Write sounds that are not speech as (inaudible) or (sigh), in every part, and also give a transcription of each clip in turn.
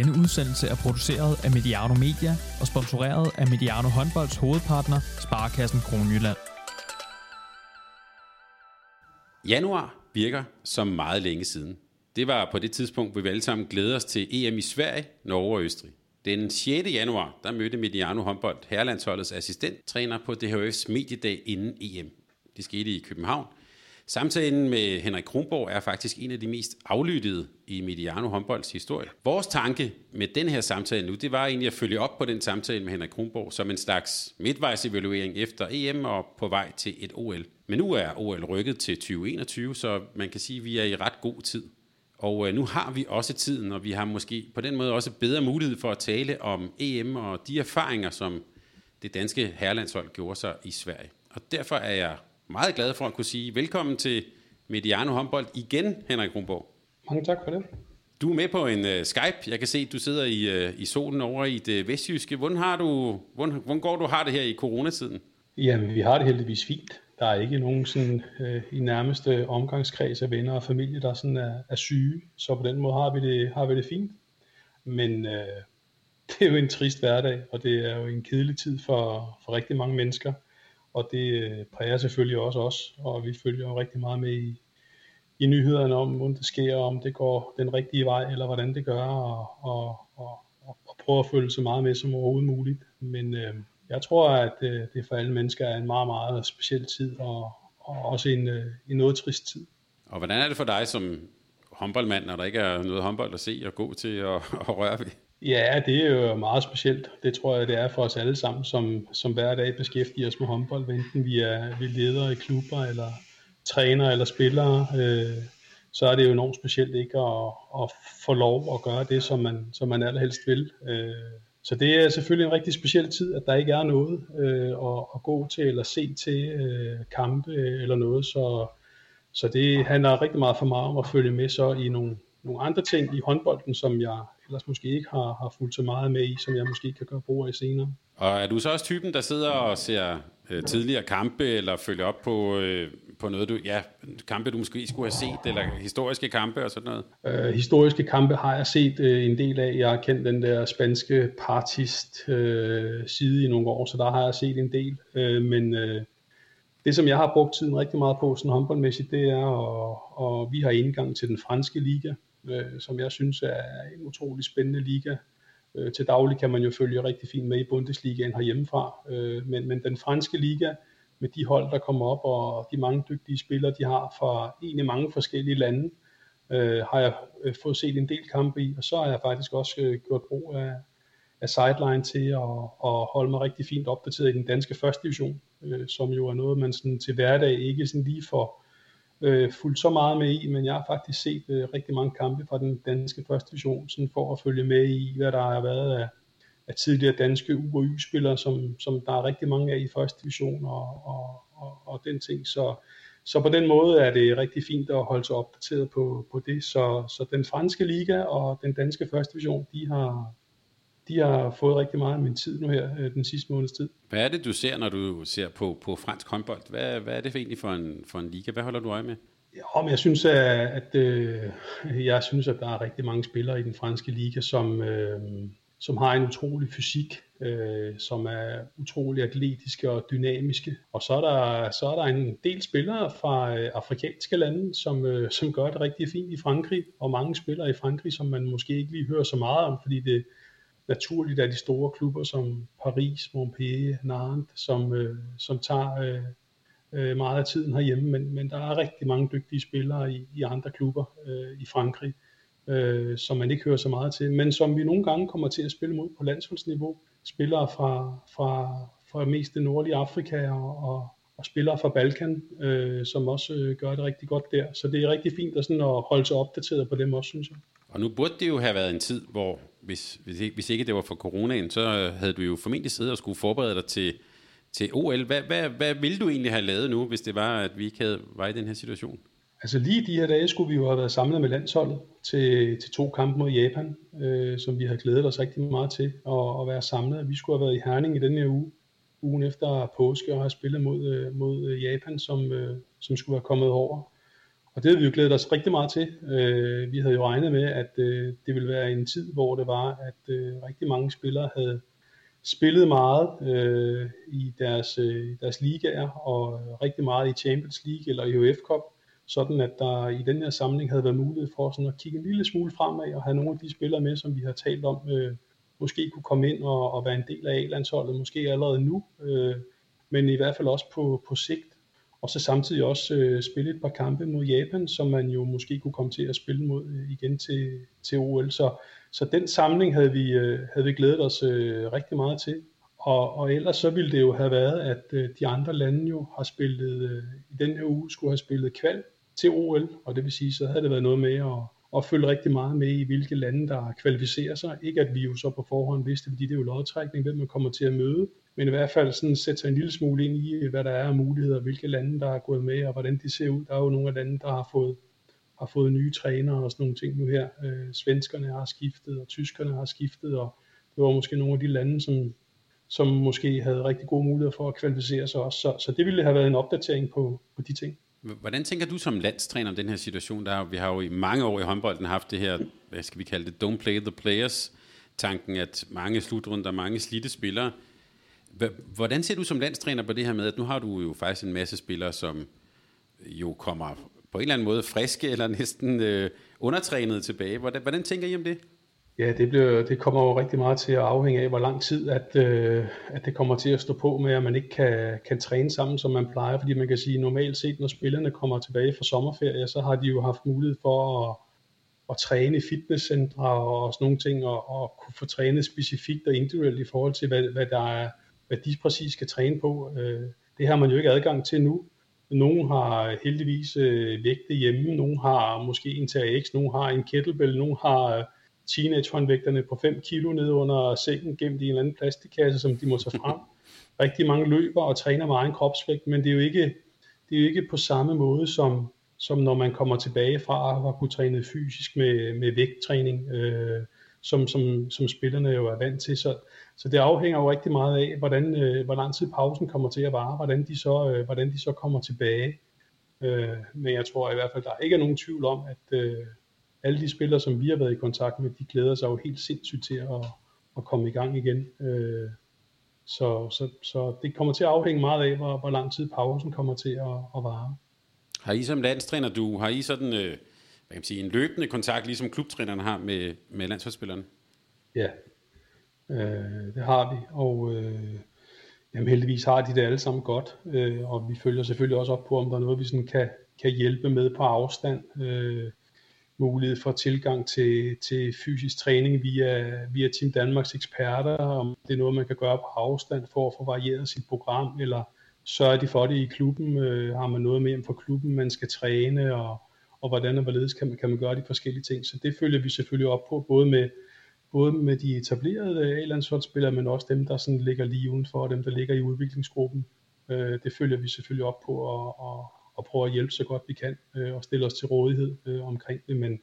Denne udsendelse er produceret af Mediano Media og sponsoreret af Mediano Håndbolds hovedpartner, Sparkassen Kronjylland. Januar virker som meget længe siden. Det var på det tidspunkt, hvor vi alle sammen glæder os til EM i Sverige, Norge og Østrig. Den 6. januar, der mødte Mediano håndbold herrelandsholdets assistenttræner på DHF's mediedag inden EM. Det skete i København. Samtalen med Henrik Kronborg er faktisk en af de mest aflyttede i Mediano håndbolds historie. Vores tanke med den her samtale nu, det var egentlig at følge op på den samtale med Henrik Kronborg som en slags midtvejsevaluering efter EM og på vej til et OL. Men nu er OL rykket til 2021, så man kan sige, at vi er i ret god tid. Og øh, nu har vi også tiden, og vi har måske på den måde også bedre mulighed for at tale om EM og de erfaringer, som det danske herrelandshold gjorde sig i Sverige. Og derfor er jeg meget glad for at kunne sige velkommen til Mediano håndbold igen, Henrik Kronborg. Mange tak for det. Du er med på en uh, Skype. Jeg kan se, at du sidder i, uh, i solen over i det vestjyske. Hvordan, har du, hvordan, hvordan går du har det her i coronatiden? Jamen, vi har det heldigvis fint. Der er ikke nogen sådan, øh, i nærmeste omgangskreds af venner og familie, der sådan er, er syge. Så på den måde har vi det, har vi det fint. Men øh, (laughs) det er jo en trist hverdag, og det er jo en kedelig tid for, for rigtig mange mennesker. Og det øh, præger selvfølgelig også os, og vi følger jo rigtig meget med i, i nyhederne om, hvordan det sker, om det går den rigtige vej, eller hvordan det gør, og, og, og, og prøve at følge så meget med som overhovedet muligt. Men øh, jeg tror, at øh, det for alle mennesker er en meget, meget speciel tid, og, og også en, øh, en noget trist tid. Og hvordan er det for dig som håndboldmand, når der ikke er noget håndbold at se og gå til og, og røre ved? Ja, det er jo meget specielt. Det tror jeg, det er for os alle sammen, som, som hver dag beskæftiger os med håndbold, enten vi er, vi ledere i klubber, eller træner eller spillere. Øh, så er det jo enormt specielt ikke at, at få lov at gøre det, som man, som man allerhelst vil. Øh, så det er selvfølgelig en rigtig speciel tid, at der ikke er noget øh, at, at gå til eller se til øh, kampe eller noget. Så, så det handler rigtig meget for mig om at følge med så i nogle, nogle andre ting i håndbolden, som jeg ellers måske ikke har, har fulgt så meget med i, som jeg måske kan gøre brug af senere. Og er du så også typen, der sidder og ser øh, tidligere kampe, eller følger op på, øh, på noget, du, ja, kampe, du måske skulle have set, eller historiske kampe og sådan noget? Øh, historiske kampe har jeg set øh, en del af. Jeg har kendt den der spanske partist øh, side i nogle år, så der har jeg set en del. Øh, men øh, det, som jeg har brugt tiden rigtig meget på, sådan håndboldmæssigt, det er, og, og vi har indgang til den franske liga, øh, som jeg synes er en utrolig spændende liga. Øh, til daglig kan man jo følge rigtig fint med i Bundesligaen herhjemmefra, øh, men, men den franske liga, med de hold, der kommer op, og de mange dygtige spillere, de har fra egentlig mange forskellige lande, øh, har jeg øh, fået set en del kampe i, og så har jeg faktisk også øh, gjort brug af, af sideline til at, at holde mig rigtig fint opdateret i den danske første division, øh, som jo er noget, man sådan til hverdag ikke sådan lige får øh, fulgt så meget med i, men jeg har faktisk set øh, rigtig mange kampe fra den danske første division, sådan for at følge med i, hvad der har været af, af tidligere danske U- og Y-spillere, som, som der er rigtig mange af i første division og, og, og, og den ting. Så, så på den måde er det rigtig fint at holde sig opdateret på, på det. Så, så den franske liga og den danske første division, de har, de har fået rigtig meget af min tid nu her, øh, den sidste måneds tid. Hvad er det, du ser, når du ser på, på fransk håndbold? Hvad, hvad er det for egentlig for en, for en liga? Hvad holder du øje med? Ja, men jeg synes, at, at øh, jeg synes, at der er rigtig mange spillere i den franske liga, som, øh, som har en utrolig fysik, øh, som er utrolig atletiske og dynamiske. Og så er der, så er der en del spillere fra øh, afrikanske lande, som, øh, som gør det rigtig fint i Frankrig, og mange spillere i Frankrig, som man måske ikke lige hører så meget om, fordi det naturligt af de store klubber som Paris, Montpellier, Nantes, som, øh, som tager øh, øh, meget af tiden herhjemme, men, men der er rigtig mange dygtige spillere i, i andre klubber øh, i Frankrig, øh, som man ikke hører så meget til, men som vi nogle gange kommer til at spille mod på landsholdsniveau. Spillere fra, fra, fra mest det nordlige Afrika og, og, og spillere fra Balkan, øh, som også øh, gør det rigtig godt der. Så det er rigtig fint at, sådan at holde sig opdateret på dem også, synes jeg. Og nu burde det jo have været en tid, hvor hvis, hvis, ikke, hvis ikke det var for coronaen, så øh, havde du jo formentlig siddet og skulle forberede dig til, til OL. Hvad, hvad, hvad ville du egentlig have lavet nu, hvis det var, at vi ikke havde, var i den her situation? Altså lige de her dage skulle vi jo have været samlet med landsholdet til, til to kampe mod Japan, øh, som vi havde glædet os rigtig meget til at, at være samlet. Vi skulle have været i Herning i denne her uge, ugen efter påske, og have spillet mod, øh, mod Japan, som, øh, som skulle være kommet over og det havde vi jo glædet os rigtig meget til. Øh, vi havde jo regnet med, at øh, det ville være en tid, hvor det var, at øh, rigtig mange spillere havde spillet meget øh, i deres, øh, deres ligaer, og øh, rigtig meget i Champions League eller i UEFA Cup, sådan at der i den her samling havde været mulighed for sådan at kigge en lille smule fremad og have nogle af de spillere med, som vi har talt om, øh, måske kunne komme ind og, og være en del af A-landsholdet, måske allerede nu, øh, men i hvert fald også på, på sigt og så samtidig også øh, spille et par kampe mod Japan, som man jo måske kunne komme til at spille mod øh, igen til, til OL. Så, så den samling havde vi, øh, havde vi glædet os øh, rigtig meget til. Og, og ellers så ville det jo have været, at øh, de andre lande jo har spillet, øh, i den her uge skulle have spillet kval til OL, og det vil sige, så havde det været noget med at, og følge rigtig meget med i, hvilke lande, der kvalificerer sig. Ikke at vi jo så på forhånd vidste, fordi det er jo lodtrækning, hvem man kommer til at møde, men i hvert fald sådan sætte sig en lille smule ind i, hvad der er af muligheder, hvilke lande, der er gået med, og hvordan de ser ud. Der er jo nogle af lande, der har fået, har fået nye trænere og sådan nogle ting nu her. Øh, svenskerne har skiftet, og tyskerne har skiftet, og det var måske nogle af de lande, som, som måske havde rigtig gode muligheder for at kvalificere sig også. Så, så det ville have været en opdatering på, på de ting. Hvordan tænker du som landstræner om den her situation? Der, vi har jo i mange år i håndbolden haft det her, hvad skal vi kalde det, don't play the players, tanken, at mange slutrunder, mange slidte spillere, Hvordan ser du som landstræner på det her med, at nu har du jo faktisk en masse spillere, som jo kommer på en eller anden måde friske eller næsten øh, undertrænet tilbage. Hvordan, hvordan tænker I om det? Ja, det, bliver, det kommer jo rigtig meget til at afhænge af, hvor lang tid at, øh, at det kommer til at stå på med, at man ikke kan, kan træne sammen, som man plejer. Fordi man kan sige, normalt set, når spillerne kommer tilbage fra sommerferie, så har de jo haft mulighed for at, at træne i fitnesscentre og sådan nogle ting, og, og kunne få trænet specifikt og individuelt i forhold til, hvad, hvad der er hvad de præcis skal træne på. Øh, det har man jo ikke adgang til nu. Nogle har heldigvis øh, vægte hjemme, nogle har måske en TRX, nogle har en kettlebell, nogle har øh, teenage-håndvægterne på 5 kilo nede under sengen gemt i en eller anden plastikkasse, som de må tage frem. Rigtig mange løber og træner med egen kropsvægt, men det er jo ikke, det er jo ikke på samme måde som, som når man kommer tilbage fra at have kunne træne fysisk med, med vægttræning, øh, som, som, som spillerne jo er vant til. Så, så det afhænger jo rigtig meget af, hvordan, øh, hvor lang tid pausen kommer til at vare, hvordan de så, øh, hvordan de så kommer tilbage. Øh, men jeg tror i hvert fald, der ikke er nogen tvivl om, at øh, alle de spillere, som vi har været i kontakt med, de glæder sig jo helt sindssygt til at, at komme i gang igen. Øh, så, så, så det kommer til at afhænge meget af, hvor, hvor lang tid pausen kommer til at, at vare. Har I som landstræner, du, har I sådan øh, hvad kan man sige, en løbende kontakt, ligesom klubtrænerne har med, med landsholdsspillerne? Ja, Øh, det har vi, og øh, jamen heldigvis har de det alle sammen godt, øh, og vi følger selvfølgelig også op på, om der er noget, vi sådan kan, kan hjælpe med på afstand. Øh, mulighed for tilgang til, til fysisk træning via, via Team Danmarks eksperter, om det er noget, man kan gøre på afstand for at få varieret sit program, eller sørger de for det i klubben, øh, har man noget med for klubben, man skal træne, og, og hvordan og hvorledes kan man, kan man gøre de forskellige ting. Så det følger vi selvfølgelig op på, både med, både med de etablerede A-landsholdsspillere, men også dem, der sådan ligger lige udenfor, og dem, der ligger i udviklingsgruppen. Øh, det følger vi selvfølgelig op på, og, og, og prøver at hjælpe så godt vi kan, øh, og stille os til rådighed øh, omkring det, men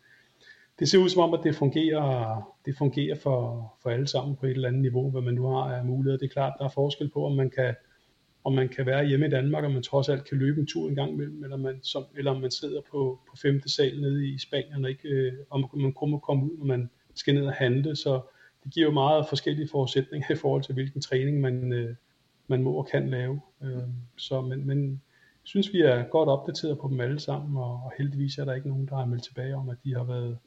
det ser ud som om, at det fungerer, det fungerer for, for alle sammen på et eller andet niveau, hvad man nu har af muligheder. Det er klart, der er forskel på, om man kan, om man kan være hjemme i Danmark, og man trods alt kan løbe en tur en gang imellem, eller, man, som, eller om man sidder på, på femte sal nede i Spanien, og ikke, øh, om man kun må komme ud, når man, skal ned og handle, så det giver jo meget forskellige forudsætninger i forhold til, hvilken træning man, øh, man må og kan lave. Øh, så, men, men synes, vi er godt opdateret på dem alle sammen, og, og heldigvis er der ikke nogen, der har meldt tilbage om, at de har været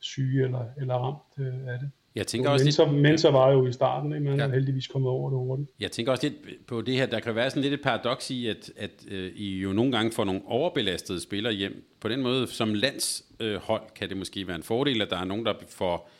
syge eller, eller ramt øh, af det. Jeg tænker også Mensa, lidt... Mensa var jo i starten, ikke? man ja. er heldigvis kommet over det hurtigt. Jeg tænker også lidt på det her, der kan være sådan lidt et paradoks i, at, at øh, I jo nogle gange får nogle overbelastede spillere hjem. På den måde, som landshold, øh, kan det måske være en fordel, at der er nogen, der får,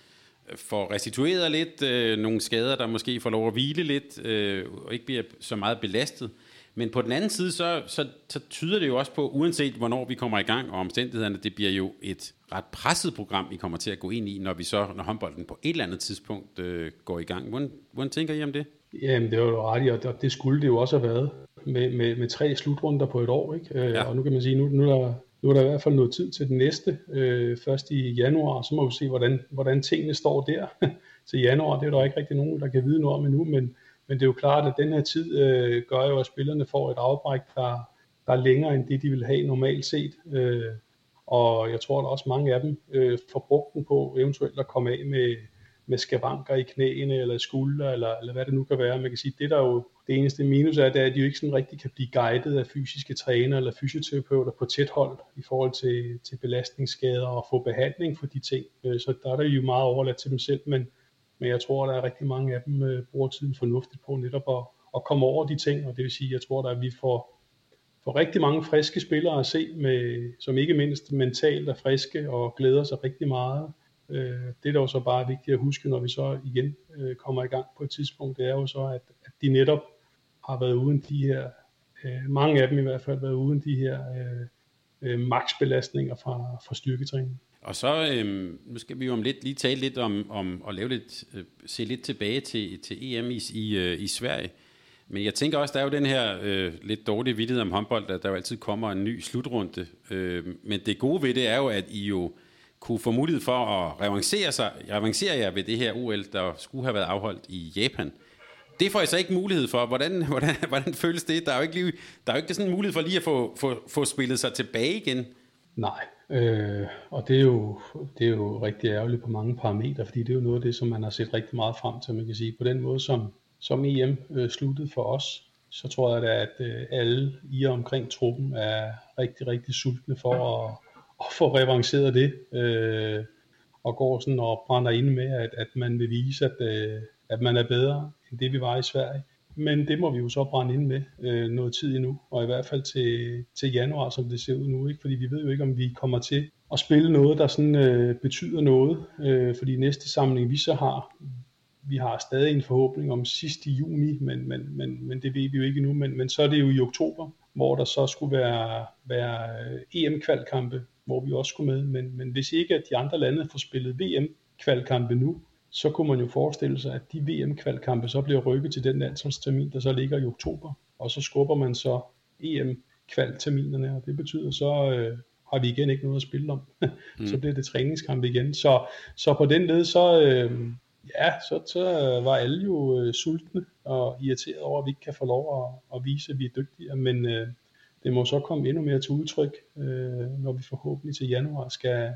får restitueret lidt, øh, nogle skader, der måske får lov at hvile lidt, øh, og ikke bliver så meget belastet. Men på den anden side, så, så, så tyder det jo også på, uanset hvornår vi kommer i gang, og omstændighederne, det bliver jo et ret presset program, vi kommer til at gå ind i, når vi så, når håndbolden på et eller andet tidspunkt øh, går i gang. Hvordan, hvordan tænker I om det? Jamen, det var jo ret i, og det skulle det jo også have været, med, med, med tre slutrunder på et år, ikke? Øh, ja. Og nu kan man sige, nu, nu, er der, nu er der i hvert fald noget tid til den næste, øh, først i januar, så må vi se, hvordan, hvordan tingene står der (laughs) til januar. Det er der ikke rigtig nogen, der kan vide noget om endnu, men men det er jo klart, at den her tid øh, gør jo, at spillerne får et afbræk, der, der er længere end det, de vil have normalt set. Øh, og jeg tror, at også mange af dem øh, får brugt den på eventuelt at komme af med, med skavanker i knæene eller skuldre, eller, eller hvad det nu kan være. Man kan sige, det der jo det eneste minus er, det er, at de jo ikke sådan rigtig kan blive guidet af fysiske træner eller fysioterapeuter på tæt hold i forhold til, til belastningsskader og få behandling for de ting. Øh, så der er der jo meget overladt til dem selv, men, men jeg tror, at der er rigtig mange af dem øh, bruger tiden fornuftigt på netop at, at komme over de ting, og det vil sige, jeg tror, at vi får, får rigtig mange friske spillere at se, med, som ikke mindst mentalt er friske og glæder sig rigtig meget. Øh, det, der jo så bare er vigtigt at huske, når vi så igen øh, kommer i gang på et tidspunkt, det er jo så, at, at de netop har været uden de her, øh, mange af dem i hvert fald, været uden de her øh, øh, maksbelastninger fra, fra styrketræning. Og så øh, nu skal vi jo om lidt lige tale lidt om, om at lave lidt, øh, se lidt tilbage til, til EM i, i, øh, i Sverige. Men jeg tænker også, der er jo den her øh, lidt dårlige vidtighed om håndbold, at der jo altid kommer en ny slutrunde. Øh, men det gode ved det er jo, at I jo kunne få mulighed for at revancere, sig, revancere jer ved det her OL, der skulle have været afholdt i Japan. Det får jeg så ikke mulighed for. Hvordan, (laughs) hvordan, hvordan føles det? Der er jo ikke, lige, der er jo ikke sådan en mulighed for lige at få, få, få spillet sig tilbage igen. Nej, øh, og det er, jo, det er jo rigtig ærgerligt på mange parametre, fordi det er jo noget af det, som man har set rigtig meget frem til, man kan sige. På den måde, som, som EM øh, sluttede for os, så tror jeg da, at øh, alle i og omkring truppen er rigtig, rigtig sultne for at, at få revanceret det, øh, og går sådan og brænder ind med, at, at man vil vise, at, øh, at man er bedre end det, vi var i Sverige. Men det må vi jo så brænde ind med øh, noget tid endnu, og i hvert fald til, til januar, som det ser ud nu, ikke? fordi vi ved jo ikke, om vi kommer til at spille noget, der sådan øh, betyder noget, øh, fordi næste samling, vi så har, vi har stadig en forhåbning om sidst i juni, men, men, men, men det ved vi jo ikke endnu, men, men så er det jo i oktober, hvor der så skulle være, være øh, EM-kvalkampe, hvor vi også skulle med, men, men hvis ikke at de andre lande får spillet VM-kvalkampe nu, så kunne man jo forestille sig, at de VM-kvalkampe så bliver rykket til den landsholdstermin, der så ligger i oktober, og så skubber man så EM-kvalterminerne, og det betyder så, øh, har vi igen ikke noget at spille om. (laughs) mm. så bliver det træningskamp igen. Så, så på den led, så, øh, ja, så, så var alle jo øh, sultne og irriteret over, at vi ikke kan få lov at, at vise, at vi er dygtigere, men øh, det må så komme endnu mere til udtryk, øh, når vi forhåbentlig til januar skal,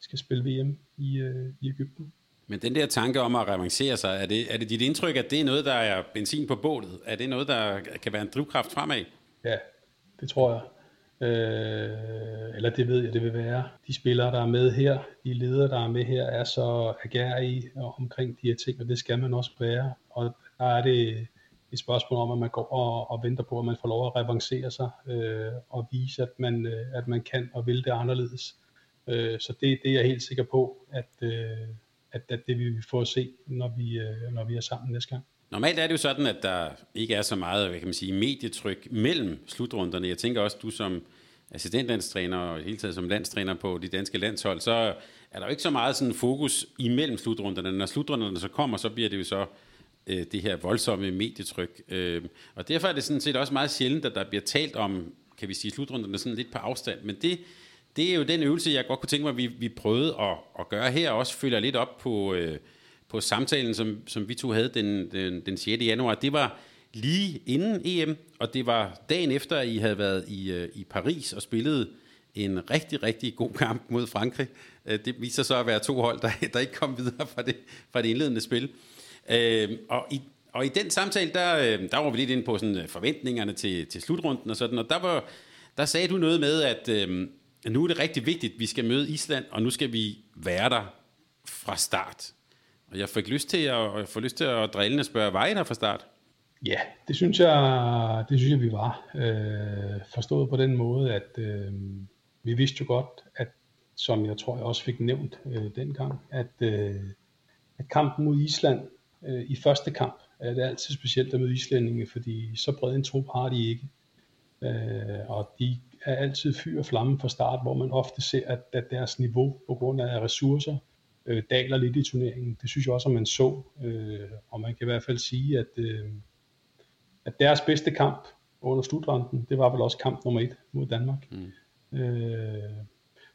skal spille VM i, øh, i Ægypten. Men den der tanke om at revancere sig, er det, er det dit indtryk, at det er noget, der er benzin på bålet? Er det noget, der kan være en drivkraft fremad? Ja, det tror jeg. Øh, eller det ved jeg, det vil være. De spillere, der er med her, de ledere, der er med her, er så agerige omkring de her ting, og det skal man også være. Og der er det et spørgsmål om, at man går og, og venter på, at man får lov at revancere sig øh, og vise, at man, øh, at man kan og vil det anderledes. Øh, så det, det er jeg helt sikker på, at, øh, at, at det vil vi få at se, når vi, øh, når vi er sammen næste gang. Normalt er det jo sådan, at der ikke er så meget hvad kan man sige, medietryk mellem slutrunderne. Jeg tænker også, du som assistentlandstræner og hele taget som landstræner på de danske landshold, så er der jo ikke så meget sådan fokus imellem slutrunderne. Når slutrunderne så kommer, så bliver det jo så øh, det her voldsomme medietryk. Øh, og derfor er det sådan set også meget sjældent, at der bliver talt om, kan vi sige, slutrunderne sådan lidt på afstand. Men det, det er jo den øvelse, jeg godt kunne tænke mig, at vi, vi prøvede at, at gøre her, også følger lidt op på, øh, på samtalen, som, som vi to havde den, den, den 6. januar. Det var lige inden EM, og det var dagen efter, at I havde været i, øh, i Paris og spillet en rigtig, rigtig god kamp mod Frankrig. Øh, det viser så at være to hold, der, der ikke kom videre fra det, fra det indledende spil. Øh, og, i, og i den samtale, der, øh, der var vi lidt inde på sådan, øh, forventningerne til, til slutrunden og sådan, og der, var, der sagde du noget med, at øh, nu er det rigtig vigtigt, vi skal møde Island, og nu skal vi være der fra start. Og jeg fik lyst til at, jeg får lyst til at drille og spørge, var I der fra start? Ja, det synes jeg, det synes jeg vi var. Øh, forstået på den måde, at øh, vi vidste jo godt, at som jeg tror, jeg også fik nævnt øh, dengang, at, øh, at kampen mod Island øh, i første kamp, er det altid specielt at møde islændinge, fordi så bred en trup har de ikke. Øh, og de er altid fyr og flamme fra start, hvor man ofte ser, at, at deres niveau på grund af ressourcer øh, daler lidt i turneringen. Det synes jeg også, at man så. Øh, og man kan i hvert fald sige, at, øh, at deres bedste kamp under slutrunden, det var vel også kamp nummer et mod Danmark. Mm. Øh,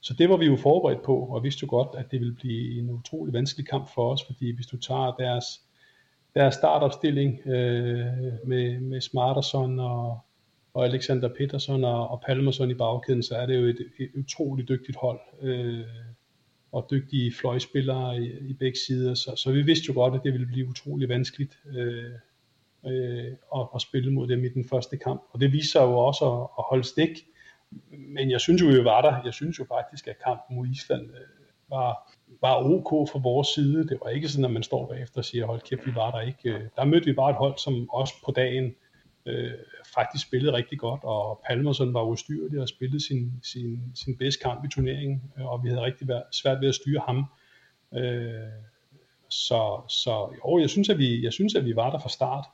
så det var vi jo forberedt på, og vidste jo godt, at det ville blive en utrolig vanskelig kamp for os, fordi hvis du tager deres, deres startopstilling øh, med, med Smarterson og og Alexander Peterson og, og Palmerson i bagkæden, så er det jo et, et utroligt dygtigt hold. Øh, og dygtige fløjspillere i, i begge sider, så, så vi vidste jo godt, at det ville blive utrolig vanskeligt øh, øh, at, at spille mod dem i den første kamp. Og det viser jo også at, at holde stik. Men jeg synes jo, vi var der. Jeg synes jo faktisk, at kampen mod Island øh, var, var ok fra vores side. Det var ikke sådan, at man står bagefter og siger, hold kæft, vi var der ikke. Øh, der mødte vi bare et hold, som også på dagen øh, faktisk spillede rigtig godt, og Palmerson var ustyrlig og spillede sin, sin, sin bedste kamp i turneringen, øh, og vi havde rigtig svært ved at styre ham. Øh, så, så jo, jeg synes, at vi, jeg synes, at vi var der fra start.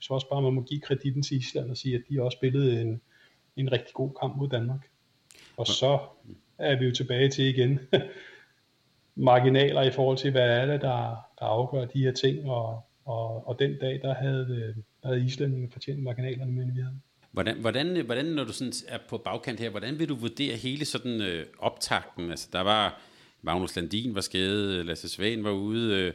Så også bare, man må give kreditten til Island og sige, at de også spillede en, en rigtig god kamp mod Danmark. Og så er vi jo tilbage til igen (laughs) marginaler i forhold til, hvad er det, der, der afgør de her ting, og, og, og den dag, der havde, øh, der havde islændingen fortjent marginalerne, med vi havde. Hvordan, hvordan, hvordan, når du sådan er på bagkant her, hvordan vil du vurdere hele sådan øh, optakten? Altså, der var Magnus Landin var skadet, Lasse Svane var ude. Øh,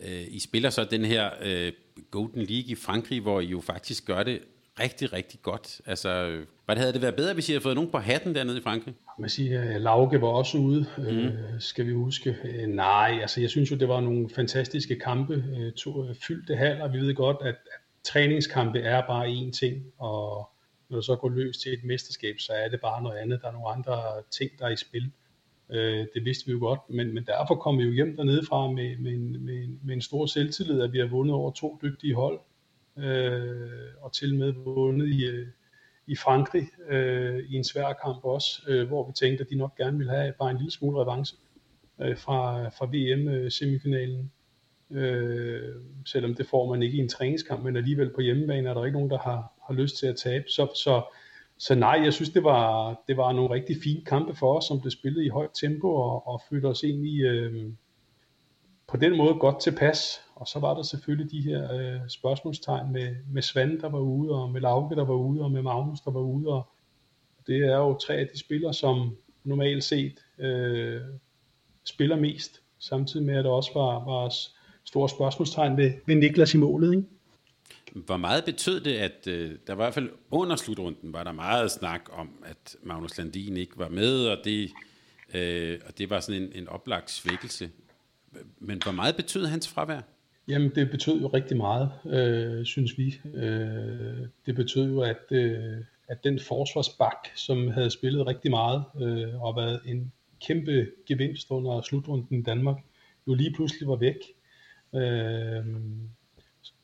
øh, I spiller så den her øh, Golden League i Frankrig, hvor I jo faktisk gør det rigtig, rigtig godt. Altså, hvad havde det været bedre, hvis I havde fået nogen på hatten dernede i Frankrig? Man siger, at Lauke var også ude, mm. øh, skal vi huske. Øh, nej, altså jeg synes jo, det var nogle fantastiske kampe, øh, to, øh, fyldte haller. Vi ved godt, at, at træningskampe er bare én ting, og når du så går løs til et mesterskab, så er det bare noget andet. Der er nogle andre ting, der er i spil. Øh, det vidste vi jo godt, men, men derfor kom vi jo hjem dernede fra med, med, en, med, med en stor selvtillid, at vi har vundet over to dygtige hold, øh, og til med vundet i, øh, i Frankrig øh, i en svær kamp også, øh, hvor vi tænkte, at de nok gerne ville have bare en lille smule revanche øh, fra, fra VM-semifinalen. Øh, øh, selvom det får man ikke i en træningskamp, men alligevel på hjemmebane er der ikke nogen, der har, har lyst til at tabe. Så, så, så nej, jeg synes, det var, det var nogle rigtig fine kampe for os, som blev spillet i højt tempo og, og følte os egentlig øh, på den måde godt tilpas. Og så var der selvfølgelig de her øh, spørgsmålstegn med, med Svand, der var ude, og med Lauke, der var ude, og med Magnus, der var ude. Og det er jo tre af de spillere, som normalt set øh, spiller mest, samtidig med, at der også var, var store spørgsmålstegn ved, ved Niklas i målet. Ikke? Hvor meget betød det, at øh, der var i hvert fald under slutrunden, var der meget snak om, at Magnus Landin ikke var med, og det, øh, og det var sådan en, en oplagt svækkelse. Men hvor meget betød hans fravær? Jamen, det betød jo rigtig meget, øh, synes vi. Øh, det betød jo, at, øh, at den forsvarsbak, som havde spillet rigtig meget øh, og været en kæmpe gevinst under slutrunden i Danmark, jo lige pludselig var væk. Øh,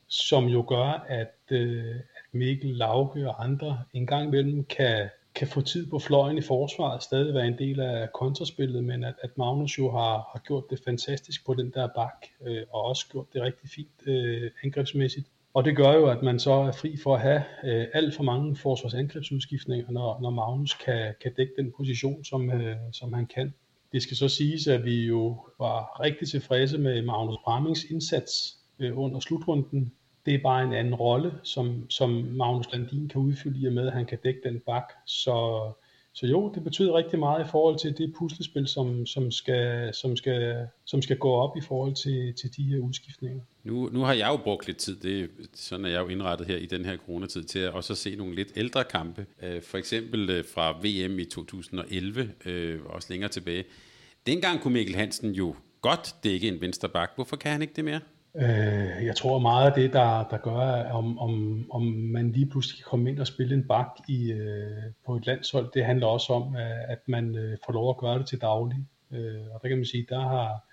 som jo gør, at, øh, at Mikkel Lauke og andre en gang imellem kan kan få tid på fløjen i forsvaret, stadig være en del af kontraspillet, men at, at Magnus jo har, har gjort det fantastisk på den der bak, øh, og også gjort det rigtig fint øh, angrebsmæssigt. Og det gør jo, at man så er fri for at have øh, alt for mange forsvarsangrebsudskiftninger, når, når Magnus kan, kan dække den position, som, øh, som han kan. Det skal så siges, at vi jo var rigtig tilfredse med Magnus Bramings indsats øh, under slutrunden det er bare en anden rolle, som, som Magnus Landin kan udfylde i og med, at han kan dække den bak. Så, så jo, det betyder rigtig meget i forhold til det puslespil, som, som, skal, som, skal, som skal gå op i forhold til, til de her udskiftninger. Nu, nu har jeg jo brugt lidt tid, det, sådan er jeg jo indrettet her i den her coronatid, til at også se nogle lidt ældre kampe. Øh, for eksempel øh, fra VM i 2011, øh, også længere tilbage. Dengang kunne Mikkel Hansen jo godt dække en venstre bak. Hvorfor kan han ikke det mere? Øh, jeg tror meget af det, der, der gør, om, om, om man lige pludselig kan komme ind og spille en bak i, øh, på et landshold, det handler også om, øh, at man øh, får lov at gøre det til daglig. Øh, og der kan man sige, der har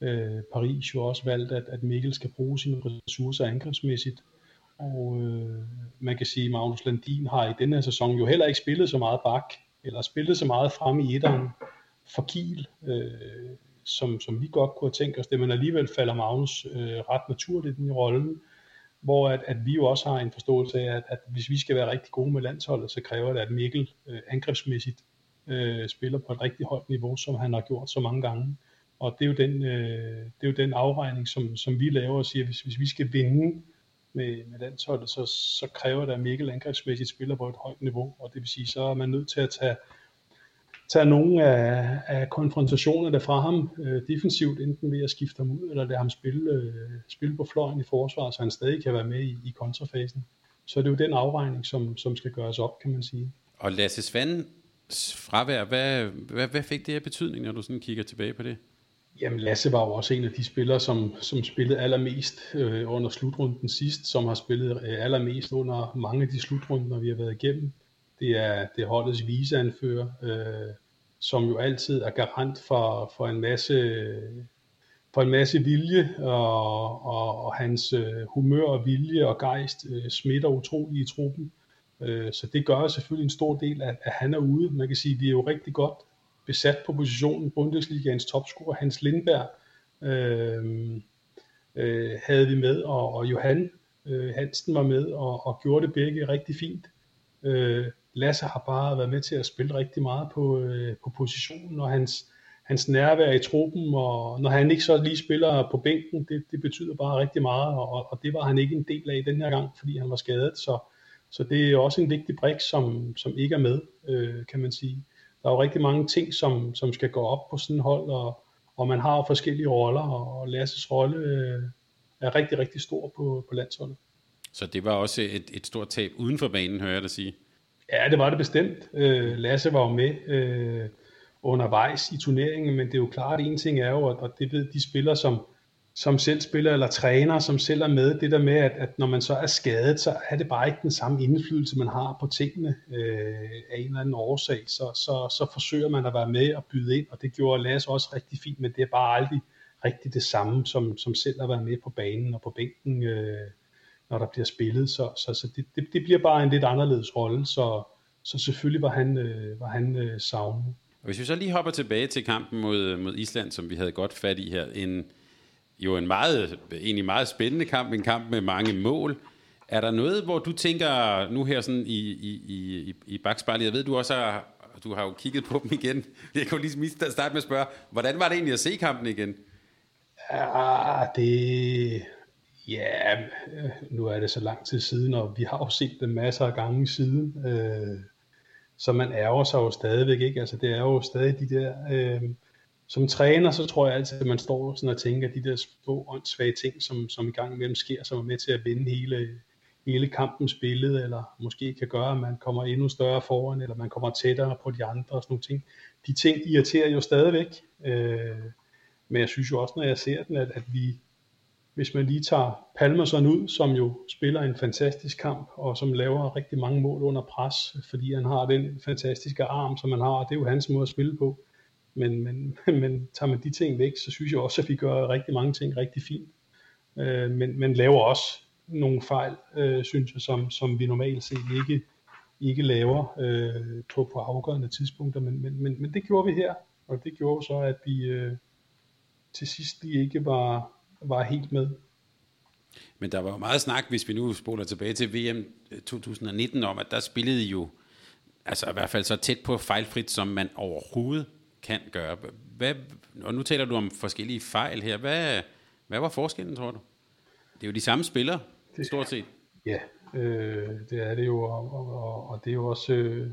øh, Paris jo også valgt, at, at Mikkel skal bruge sine ressourcer angrebsmæssigt. Og øh, man kan sige, at Magnus Landin har i denne sæson jo heller ikke spillet så meget bak, eller spillet så meget frem i etteren for Kiel. Øh, som, som vi godt kunne tænke os det, men alligevel falder Magnus øh, ret naturligt ind i rollen, hvor at, at vi jo også har en forståelse af, at, at hvis vi skal være rigtig gode med landsholdet, så kræver det, at Mikkel øh, angrebsmæssigt øh, spiller på et rigtig højt niveau, som han har gjort så mange gange. Og det er jo den, øh, det er jo den afregning, som, som vi laver og siger, hvis, hvis vi skal vinde med, med landsholdet, så, så kræver det, at Mikkel angrebsmæssigt spiller på et højt niveau, og det vil sige, så er man nødt til at tage tage nogle af, af konfrontationerne fra ham øh, defensivt, enten ved at skifte ham ud, eller lade ham spille, øh, spille på fløjen i forsvar, så han stadig kan være med i, i kontrafasen. så er det jo den afregning, som, som skal gøres op, kan man sige. Og Lasse Svand fravær, hvad, hvad, hvad fik det her betydning, når du sådan kigger tilbage på det? Jamen Lasse var jo også en af de spillere, som, som spillede allermest øh, under slutrunden sidst, som har spillet øh, allermest under mange af de slutrunder, vi har været igennem. Det er, det er holdets viseanfører, øh, som jo altid er garant for, for en masse for en masse vilje, og, og, og hans øh, humør og vilje og gejst øh, smitter utrolig i truppen. Øh, så det gør selvfølgelig en stor del, at, at han er ude. Man kan sige, at vi er jo rigtig godt besat på positionen. Bundesligaens topscorer, Hans Lindberg, øh, øh, havde vi med, og, og Johan øh, Hansen var med, og, og gjorde det begge rigtig fint. Øh, Lasse har bare været med til at spille rigtig meget på, øh, på positionen, og hans, hans nærvær i truppen, og når han ikke så lige spiller på bænken, det, det betyder bare rigtig meget, og, og det var han ikke en del af den her gang, fordi han var skadet, så, så det er også en vigtig brik, som, som ikke er med, øh, kan man sige. Der er jo rigtig mange ting, som, som skal gå op på sådan et hold, og, og man har jo forskellige roller, og Lasses rolle øh, er rigtig, rigtig stor på, på landsholdet. Så det var også et, et stort tab uden for banen, hører jeg dig sige? Ja, det var det bestemt. Øh, Lasse var jo med øh, undervejs i turneringen, men det er jo klart, at en ting er jo, og det ved de spillere, som, som selv spiller, eller træner, som selv er med, det der med, at, at når man så er skadet, så er det bare ikke den samme indflydelse, man har på tingene øh, af en eller anden årsag. Så, så, så forsøger man at være med og byde ind, og det gjorde Lasse også rigtig fint, men det er bare aldrig rigtig det samme, som, som selv at være med på banen og på bænken, øh, når der bliver spillet. Så, så, så det, det, det bliver bare en lidt anderledes rolle, så, så selvfølgelig var han, øh, var han øh, savnet. Og hvis vi så lige hopper tilbage til kampen mod, mod Island, som vi havde godt fat i her, en, jo en meget, egentlig meget spændende kamp, en kamp med mange mål. Er der noget, hvor du tænker, nu her sådan i, i, i, i bagspejlet, jeg ved, du også har, du har jo kigget på dem igen. Jeg jo lige starte med at spørge, hvordan var det egentlig at se kampen igen? Ja, det... Ja, øh, nu er det så lang tid siden, og vi har jo set det masser af gange siden. Øh, så man ærger sig jo stadigvæk, ikke? Altså det er jo stadig de der... Øh, som træner, så tror jeg altid, at man står sådan og tænker, at de der små åndssvage ting, som, som i gang imellem sker, som er med til at vinde hele, hele kampens billede, eller måske kan gøre, at man kommer endnu større foran, eller man kommer tættere på de andre og sådan nogle ting. De ting irriterer jo stadigvæk, øh, men jeg synes jo også, når jeg ser den, at, at vi, hvis man lige tager Palmerson ud, som jo spiller en fantastisk kamp, og som laver rigtig mange mål under pres, fordi han har den fantastiske arm, som han har, og det er jo hans måde at spille på. Men, men, (laughs) men tager man de ting væk, så synes jeg også, at vi gør rigtig mange ting rigtig fint. Øh, men, men laver også nogle fejl, øh, synes jeg, som, som vi normalt set ikke, ikke laver øh, på, på afgørende tidspunkter. Men, men, men, men det gjorde vi her, og det gjorde så, at vi øh, til sidst lige ikke var, var helt med. Men der var jo meget snak, hvis vi nu spoler tilbage til VM 2019, om at der spillede jo, altså i hvert fald så tæt på fejlfrit, som man overhovedet kan gøre. Hvad, og nu taler du om forskellige fejl her. Hvad, hvad var forskellen, tror du? Det er jo de samme spillere, det, stort set. Ja, øh, det er det jo, og, og, og det er jo også... Øh,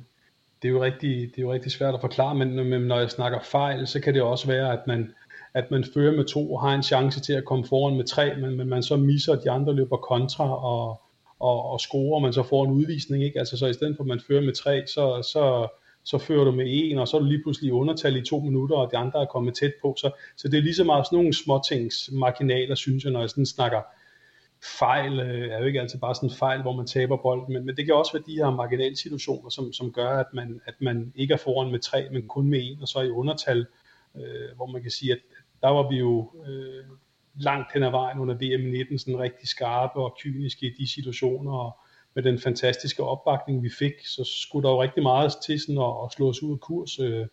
det er jo rigtig, det er jo rigtig svært at forklare, men, men når jeg snakker fejl, så kan det også være, at man, at man fører med to og har en chance til at komme foran med tre, men, men man så misser, at de andre løber kontra og, og, og scorer, og man så får en udvisning. Ikke? Altså, så i stedet for at man fører med tre, så, så, så fører du med en, og så er du lige pludselig undertal i to minutter, og de andre er kommet tæt på. Så, så det er lige så meget sådan nogle småtings marginaler, synes jeg, når jeg sådan snakker fejl, øh, er jo ikke altid bare sådan en fejl, hvor man taber bolden, men, men det kan også være de her marginalsituationer, som, som gør, at man, at man ikke er foran med tre, men kun med en, og så i undertal, øh, hvor man kan sige, at der var vi jo øh, langt hen ad vejen under VM19, sådan rigtig skarpe og kyniske i de situationer, og, med den fantastiske opbakning, vi fik, så skulle der jo rigtig meget til sådan at, at slå os ud af kurs. Øh,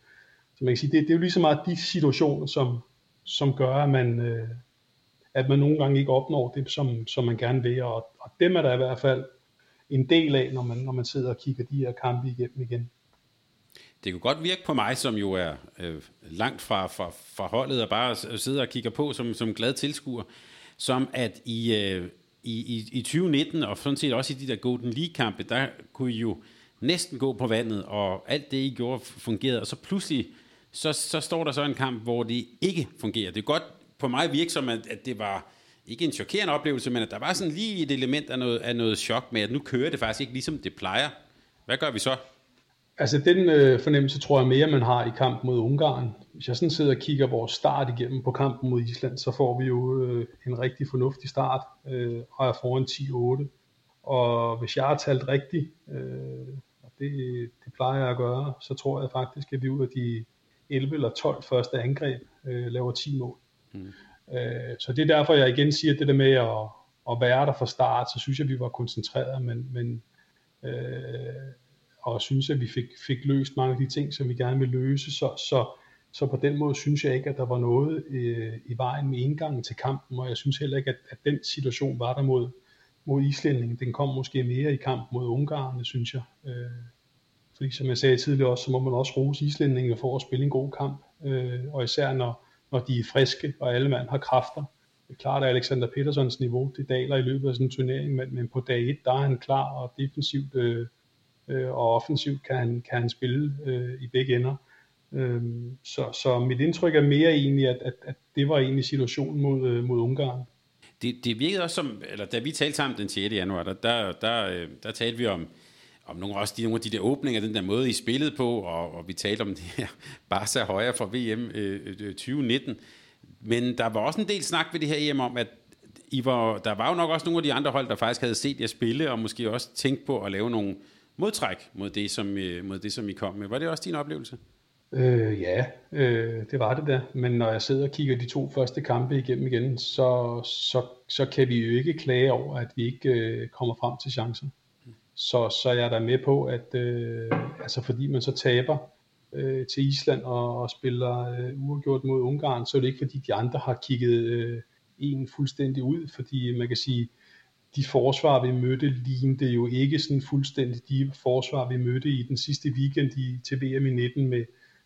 så man kan sige, det, det er jo lige så meget de situationer, som, som gør, at man, øh, at man nogle gange ikke opnår det, som, som man gerne vil. Og, og dem er der i hvert fald en del af, når man, når man sidder og kigger de her kampe igennem igen. Det kunne godt virke på mig, som jo er øh, langt fra, fra, fra holdet, og bare sidder og kigger på som, som glad tilskuer, som at I, øh, i, i, i 2019, og sådan set også i de der Golden League-kampe, der kunne I jo næsten gå på vandet, og alt det, I gjorde, fungerede, og så pludselig, så, så står der så en kamp, hvor det ikke fungerer. Det er godt på mig virke som, at, at det var ikke en chokerende oplevelse, men at der var sådan lige et element af noget, af noget chok med, at nu kører det faktisk ikke ligesom det plejer. Hvad gør vi så? Altså den øh, fornemmelse tror jeg mere, man har i kampen mod Ungarn. Hvis jeg sådan sidder og kigger vores start igennem på kampen mod Island, så får vi jo øh, en rigtig fornuftig start øh, og er foran 10-8. Og hvis jeg har talt rigtigt, øh, og det, det plejer jeg at gøre, så tror jeg faktisk, at vi ud af de 11 eller 12 første angreb øh, laver 10 mål. Mm. Øh, så det er derfor, jeg igen siger det der med at, at være der fra start, så synes jeg, vi var koncentreret, men, men øh, og synes, at vi fik, fik løst mange af de ting, som vi gerne vil løse. Så, så, så på den måde synes jeg ikke, at der var noget øh, i vejen med indgangen til kampen, og jeg synes heller ikke, at, at den situation var der mod, mod islændingen. Den kom måske mere i kamp mod Ungarn, synes jeg. Øh, fordi som jeg sagde tidligere også, så må man også rose islændingen for at spille en god kamp, øh, og især når, når de er friske, og alle mand har kræfter. Det er klart, at Alexander Petersons niveau, det daler i løbet af sådan en turnering, men, men på dag 1, der er han klar og defensivt øh, øh, og offensivt kan han, kan han spille øh, i begge ender. Øh, så, så mit indtryk er mere egentlig, at, at, at det var egentlig situationen mod, øh, mod Ungarn. Det, det virkede også som, eller da vi talte sammen den 6. januar, der, der, der, øh, der talte vi om, om nogle, også de, nogle af de der åbninger, den der måde, I spillede på, og, og vi talte om (laughs) det her Barca højre fra VM øh, øh 2019. Men der var også en del snak ved det her EM om, at I var, der var jo nok også nogle af de andre hold, der faktisk havde set jer spille, og måske også tænkt på at lave nogle, modtræk mod det, som, øh, mod det, som I kom med. Var det også din oplevelse? Øh, ja, øh, det var det der. Men når jeg sidder og kigger de to første kampe igennem igen, så, så, så kan vi jo ikke klage over, at vi ikke øh, kommer frem til chancer. Så, så jeg er da med på, at øh, altså fordi man så taber øh, til Island og, og spiller øh, uafgjort mod Ungarn, så er det ikke fordi de andre har kigget øh, en fuldstændig ud, fordi man kan sige, de forsvar, vi mødte, lignede jo ikke sådan fuldstændig de forsvar, vi mødte i den sidste weekend i, til VM i 19 med,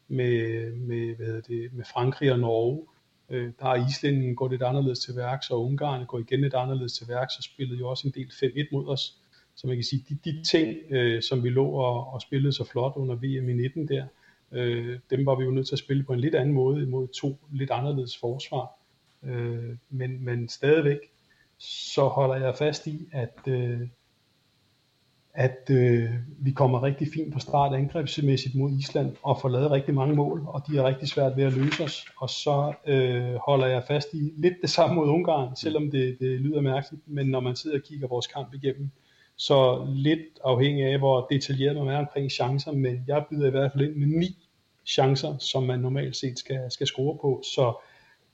med, med, hvad det, med Frankrig og Norge. Øh, der er Islændingen går lidt anderledes til værks, og Ungarn går igen lidt anderledes til værks, og spillede jo også en del 5-1 mod os. Så man kan sige, de, de ting, øh, som vi lå og, og spillede så flot under VM i 19 der, øh, dem var vi jo nødt til at spille på en lidt anden måde imod to lidt anderledes forsvar. Øh, men, men stadigvæk, så holder jeg fast i, at, øh, at øh, vi kommer rigtig fint på start angrebsmæssigt mod Island og får lavet rigtig mange mål, og de er rigtig svært ved at løse os. Og så øh, holder jeg fast i lidt det samme mod Ungarn, selvom det, det lyder mærkeligt, men når man sidder og kigger vores kamp igennem, så lidt afhængig af, hvor detaljeret man er omkring chancer, men jeg byder i hvert fald ind med ni chancer, som man normalt set skal, skal score på. Så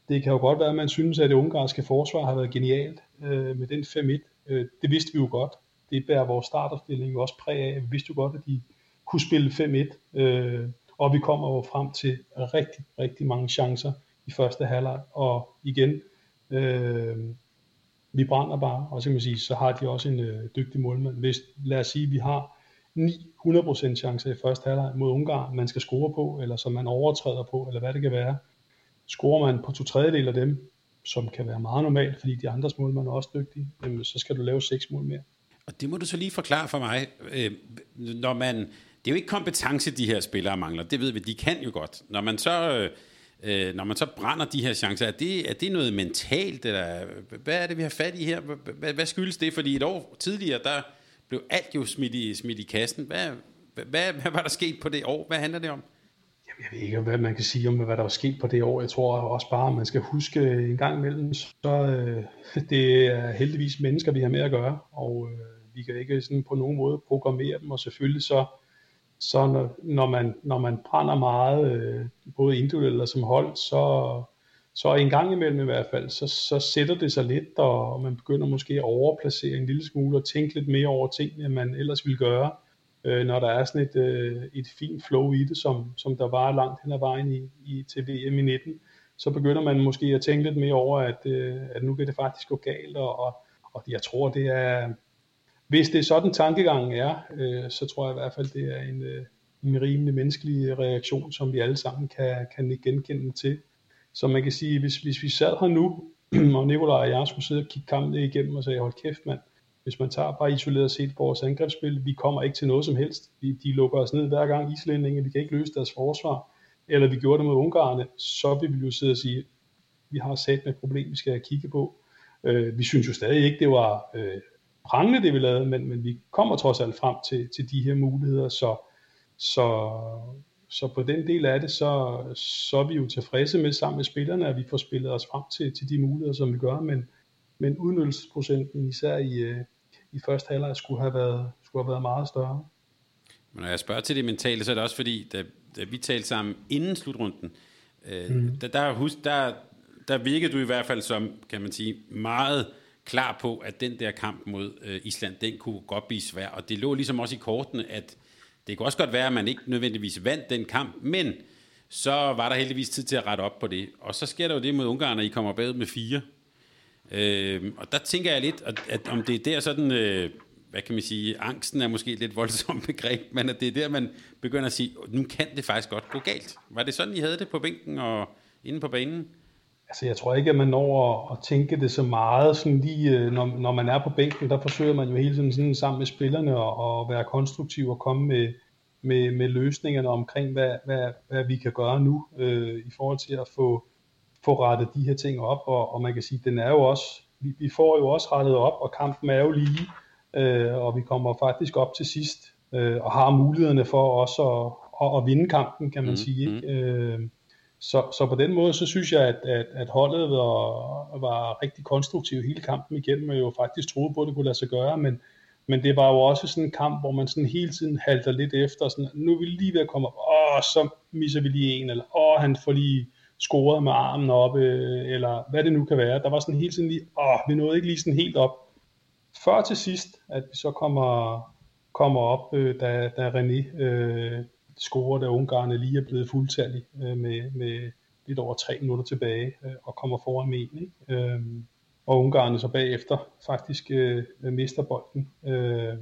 det kan jo godt være, at man synes, at det ungarske forsvar har været genialt øh, med den 5-1. Øh, det vidste vi jo godt. Det bærer vores starterstilling jo også præg af. Vi vidste jo godt, at de kunne spille 5-1. Øh, og vi kommer jo frem til rigtig, rigtig mange chancer i første halvleg. Og igen, øh, vi brænder bare, og så kan man sige, så har de også en øh, dygtig målmand. Hvis, lad os sige, at vi har 900% chancer i første halvleg mod Ungarn, man skal score på, eller som man overtræder på, eller hvad det kan være, Scorer man på to tredjedel af dem, som kan være meget normalt, fordi de andres målmænd er også dygtige, jamen, så skal du lave seks mål mere. Og det må du så lige forklare for mig. Øh, når man, det er jo ikke kompetence, de her spillere mangler. Det ved vi, de kan jo godt. Når man så, øh, når man så brænder de her chancer, er det, er det noget mentalt? Eller, hvad er det, vi har fat i her? Hvad, hvad skyldes det? Fordi et år tidligere, der blev alt jo smidt i, smidt i kassen. Hvad, hvad, hvad var der sket på det år? Hvad handler det om? Jeg ved ikke, hvad man kan sige om, hvad der var sket på det år. Jeg tror også bare, at man skal huske øh, en gang imellem, så øh, (laughs) det er heldigvis mennesker, vi har med at gøre, og øh, vi kan ikke sådan på nogen måde programmere dem, og selvfølgelig så, så når, når, man, når man brænder meget, øh, både individuelt og som hold, så, så en gang imellem i hvert fald, så, så sætter det sig lidt, og man begynder måske at overplacere en lille smule og tænke lidt mere over tingene, end man ellers ville gøre øh, når der er sådan et, øh, et fint flow i det, som, som der var langt hen ad vejen i, i til VM i 19, så begynder man måske at tænke lidt mere over, at, øh, at nu kan det faktisk gå galt, og, og, og jeg tror, det er, hvis det er sådan tankegangen er, øh, så tror jeg i hvert fald, det er en, øh, en rimelig menneskelig reaktion, som vi alle sammen kan, kan genkende til. Så man kan sige, hvis, hvis vi sad her nu, (clears throat) og Nikolaj og jeg skulle sidde og kigge kampen igennem og sige, hold kæft mand, hvis man tager bare isoleret set vores angrebsspil, vi kommer ikke til noget som helst. Vi, de lukker os ned hver gang islændinge, vi kan ikke løse deres forsvar, eller vi gjorde det med ungarerne, så vil vi jo sidde og sige, vi har sat med et problem, vi skal kigge på. Øh, vi synes jo stadig ikke, det var øh, prangende, det vi lavede, men, men vi kommer trods alt frem til, til de her muligheder, så, så, så på den del af det, så, så er vi jo tilfredse med sammen med spillerne, at vi får spillet os frem til, til de muligheder, som vi gør, men, men udnyttelsesprocenten især i, øh, i første halvleg skulle have været, skulle have været meget større. Men når jeg spørger til det mentale, så er det også fordi, da, da vi talte sammen inden slutrunden, øh, mm. der, der, husk, der, der virkede du i hvert fald som, kan man sige, meget klar på, at den der kamp mod øh, Island, den kunne godt blive svær. Og det lå ligesom også i kortene, at det kunne også godt være, at man ikke nødvendigvis vandt den kamp, men så var der heldigvis tid til at rette op på det. Og så sker der jo det mod Ungarn, at I kommer bagud med fire. Øh, og der tænker jeg lidt, at, at om det er der sådan, øh, hvad kan man sige, angsten er måske et lidt voldsomt (laughs) begreb, men at det er der, man begynder at sige, nu kan det faktisk godt gå galt. Var det sådan, I havde det på bænken og inde på banen? Altså, jeg tror ikke, at man når at, at tænke det så meget, sådan lige, øh, når, når man er på bænken, der forsøger man jo hele tiden sådan sammen med spillerne og, og være konstruktiv og komme med, med, med løsningerne omkring, hvad, hvad, hvad vi kan gøre nu øh, i forhold til at få, få rettet de her ting op, og, og man kan sige, den er jo også, vi, vi får jo også rettet op, og kampen er jo lige, øh, og vi kommer faktisk op til sidst, øh, og har mulighederne for også at, at, at vinde kampen, kan man mm, sige. Ikke? Mm. Øh, så, så på den måde, så synes jeg, at, at, at holdet var, var rigtig konstruktivt hele kampen igennem, og jo faktisk troede på, at det kunne lade sig gøre, men, men det var jo også sådan en kamp, hvor man sådan hele tiden halter lidt efter, sådan, nu er vi lige ved at komme op, åh, så misser vi lige en, eller åh, han får lige scorede med armen op, øh, eller hvad det nu kan være. Der var sådan hele tiden lige, åh, vi nåede ikke lige sådan helt op. Før til sidst, at vi så kommer, kommer op, øh, da, da René øh, scorer, da Ungarn lige er blevet fuldtallig øh, med, med lidt over tre minutter tilbage, øh, og kommer foran med en. Ikke? Øh, og Ungarn så bagefter faktisk øh, mister bolden. Øh,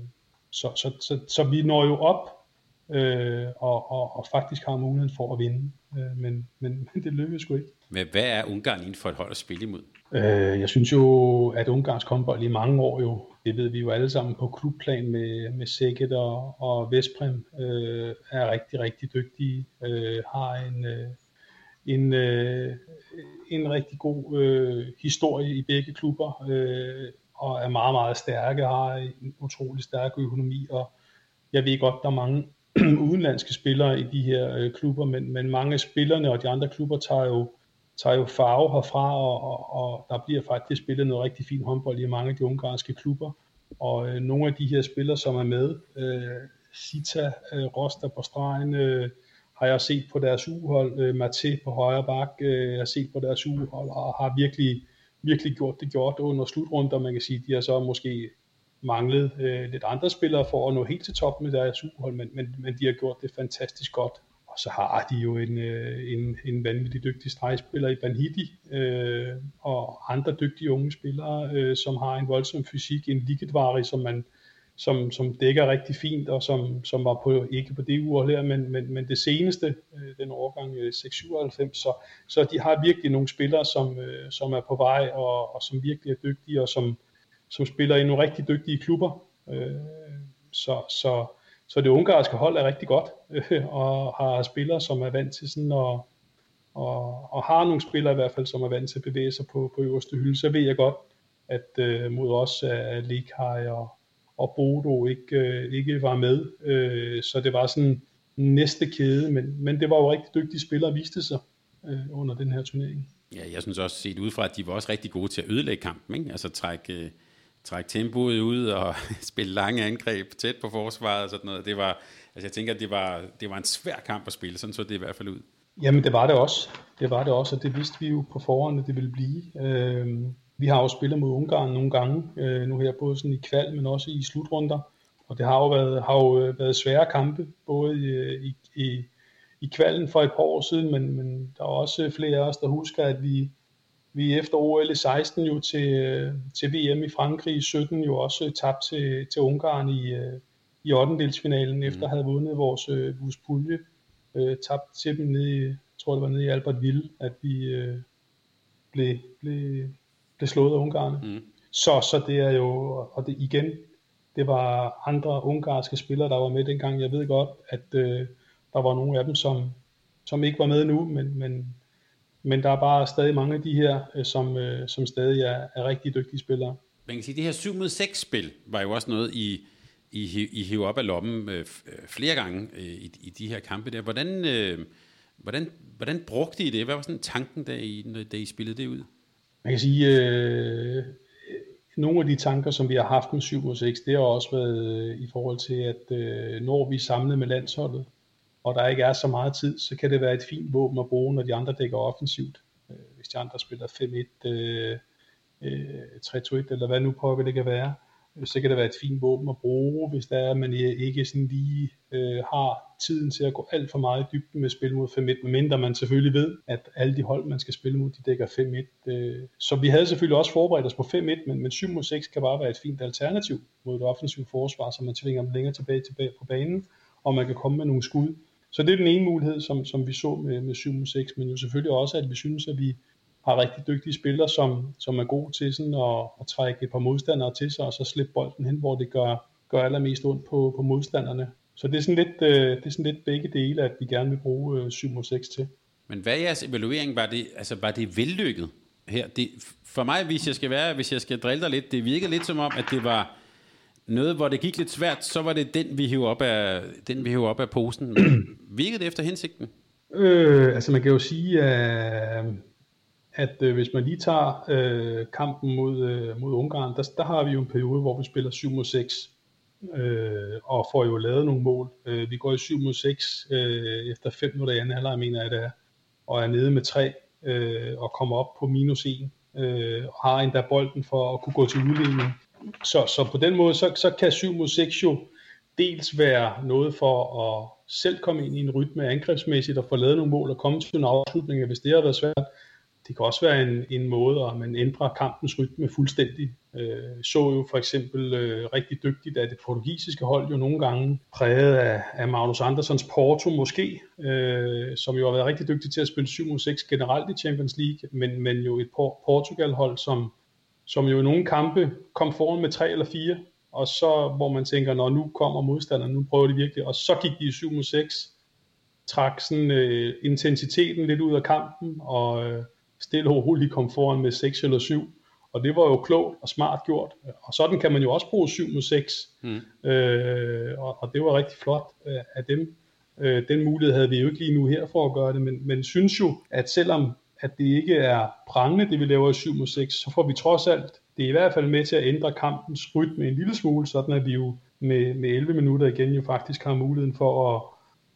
så, så, så, så vi når jo op øh, og, og, og faktisk har muligheden for at vinde, øh, men, men, (laughs) men det lykkedes sgu ikke. Men hvad er Ungarn inden for et hold at spille imod? Øh, jeg synes jo, at Ungarns håndbold i mange år jo, det ved vi jo alle sammen på klubplan med, med Sækket og, og Vestprem, øh, er rigtig, rigtig dygtige, øh, har en, øh, en, øh, en rigtig god øh, historie i begge klubber, øh, og er meget, meget stærke, har en utrolig stærk økonomi, og jeg ved godt, der er mange (clears throat) udenlandske spillere i de her øh, klubber, men, men mange af spillerne og de andre klubber tager jo, tager jo farve herfra, og, og, og der bliver faktisk spillet noget rigtig fint håndbold i mange af de ungarske klubber. Og øh, nogle af de her spillere, som er med, øh, Sita, øh, Roster på stregen, øh, har jeg set på deres uhold, øh, Mate på højre bak, øh, jeg har set på deres uhold, og har virkelig, virkelig gjort det gjort under slutrunder. Man kan sige, de har så måske manglet øh, lidt andre spillere for at nå helt til toppen med deres superhold, men, men, men de har gjort det fantastisk godt. Og så har de jo en, øh, en, en vanvittig dygtig stregspiller i Banhidi, øh, og andre dygtige unge spillere, øh, som har en voldsom fysik, en Ligetvari, som man som, som dækker rigtig fint, og som, som var på, ikke på det uge her, men, men, men det seneste, øh, den årgang øh, 697, så, så de har virkelig nogle spillere, som, øh, som er på vej, og, og som virkelig er dygtige, og som, som spiller i nogle rigtig dygtige klubber. Øh, så, så, så det ungarske hold er rigtig godt, øh, (laughs) og har spillere, som er vant til sådan at, og, og har nogle spillere i hvert fald, som er vant til at bevæge sig på, på øverste hylde, så ved jeg godt, at øh, mod os er Likhaj og, og Bodo ikke, øh, ikke var med. Øh, så det var sådan næste kæde, men, men det var jo rigtig dygtige spillere, viste sig øh, under den her turnering. Ja, jeg synes også set ud fra, at de var også rigtig gode til at ødelægge kampen, ikke? altså trække, øh, trække tempoet ud og (laughs) spille lange angreb tæt på forsvaret og sådan noget. Det var, altså jeg tænker, at det var, det var en svær kamp at spille, sådan så det i hvert fald ud. Jamen det var det også. Det var det også, og det vidste vi jo på forhånd, at det ville blive. Øh, vi har jo spillet mod Ungarn nogle gange, øh, nu her både sådan i kval, men også i slutrunder. Og det har jo været, har jo øh, været svære kampe, både øh, i, i, i, i kvalden for et par år siden, men, men der er også flere af os, der husker, at vi, vi efter OL i 16 jo til, til VM i Frankrig i 17 jo også tabt til, til Ungarn i, i 8. efter mm. efter at have vundet vores, vores pulje. Øh, tabt til dem nede i, tror det var nede i Albertville, at vi øh, blev, blev blev slået af Ungarn. Mm. Så, så det er jo, og det igen, det var andre ungarske spillere, der var med dengang. Jeg ved godt, at øh, der var nogle af dem, som, som ikke var med nu, men, men men der er bare stadig mange af de her, øh, som, øh, som stadig er, er rigtig dygtige spillere. Man kan sige, at det her 7 mod 6 spil var jo også noget, I, I, I hiver op af lommen øh, flere gange øh, i, i de her kampe der. Hvordan, øh, hvordan, hvordan brugte I det? Hvad var sådan tanken, da I, da I spillede det ud? Man kan sige, øh, nogle af de tanker, som vi har haft med 7 mod 6, det har også været øh, i forhold til, at øh, når vi samlet med landsholdet, og der ikke er så meget tid, så kan det være et fint våben at bruge, når de andre dækker offensivt. Øh, hvis de andre spiller 5-1, øh, øh, 3-2-1, eller hvad nu på, det kan være øh, så kan det være et fint våben at bruge, hvis der er, at man ikke sådan lige øh, har tiden til at gå alt for meget i dybden med spil mod 5-1, medmindre man selvfølgelig ved, at alle de hold, man skal spille mod, de dækker 5-1. Øh. Så vi havde selvfølgelig også forberedt os på 5-1, men, men 7 mod 6 kan bare være et fint alternativ mod det offensive forsvar, så man tvinger dem længere tilbage, tilbage på banen, og man kan komme med nogle skud. Så det er den ene mulighed, som, som vi så med, med 7-6, men jo selvfølgelig også, at vi synes, at vi har rigtig dygtige spillere, som, som er gode til sådan at, at trække et par modstandere til sig, og så slippe bolden hen, hvor det gør, gør allermest ondt på, på modstanderne. Så det er, sådan lidt, øh, det er sådan lidt begge dele, at vi gerne vil bruge øh, 7 mod 6 til. Men hvad er jeres evaluering? Var det, altså, var det vellykket her? Det, for mig, hvis jeg skal være, hvis jeg skal drille dig lidt, det virker lidt som om, at det var noget, hvor det gik lidt svært, så var det den, vi hævde op af, den, vi hævde op af posen. (clears throat) Virkede det efter hensigten? Øh, altså man kan jo sige, at at øh, hvis man lige tager øh, kampen mod, øh, mod Ungarn, der, der har vi jo en periode, hvor vi spiller 7 mod 6, øh, og får jo lavet nogle mål. Øh, vi går i 7 mod 6 øh, efter 5 minutter i anden halvleg, mener jeg det er, og er nede med 3 øh, og kommer op på minus 1, øh, og har endda bolden for at kunne gå til udligning. Så, så på den måde, så, så kan 7 mod 6 jo dels være noget for at selv komme ind i en rytme angrebsmæssigt og få lavet nogle mål og komme til en afslutning, hvis det har været svært det kan også være en, en måde, at man ændrer kampens rytme fuldstændig. Øh, så jo for eksempel øh, rigtig dygtigt, at det portugisiske hold jo nogle gange præget af, af Magnus Andersons Porto måske, øh, som jo har været rigtig dygtig til at spille 7 6 generelt i Champions League, men, men jo et Portugal-hold, som, som jo i nogle kampe kom foran med 3 eller 4, og så hvor man tænker, når nu kommer modstanderen, nu prøver de virkelig, og så gik de i 7 6, trak sådan øh, intensiteten lidt ud af kampen, og øh, stille og roligt kom foran med 6 eller 7. Og det var jo klogt og smart gjort. Og sådan kan man jo også bruge 7 mod 6. Mm. Øh, og, og det var rigtig flot øh, af dem. Øh, den mulighed havde vi jo ikke lige nu her for at gøre det, men, men synes jo, at selvom at det ikke er prangende, det vi laver i 7 mod 6, så får vi trods alt, det er i hvert fald med til at ændre kampens rytme en lille smule, sådan at vi jo med, med 11 minutter igen jo faktisk har muligheden for at,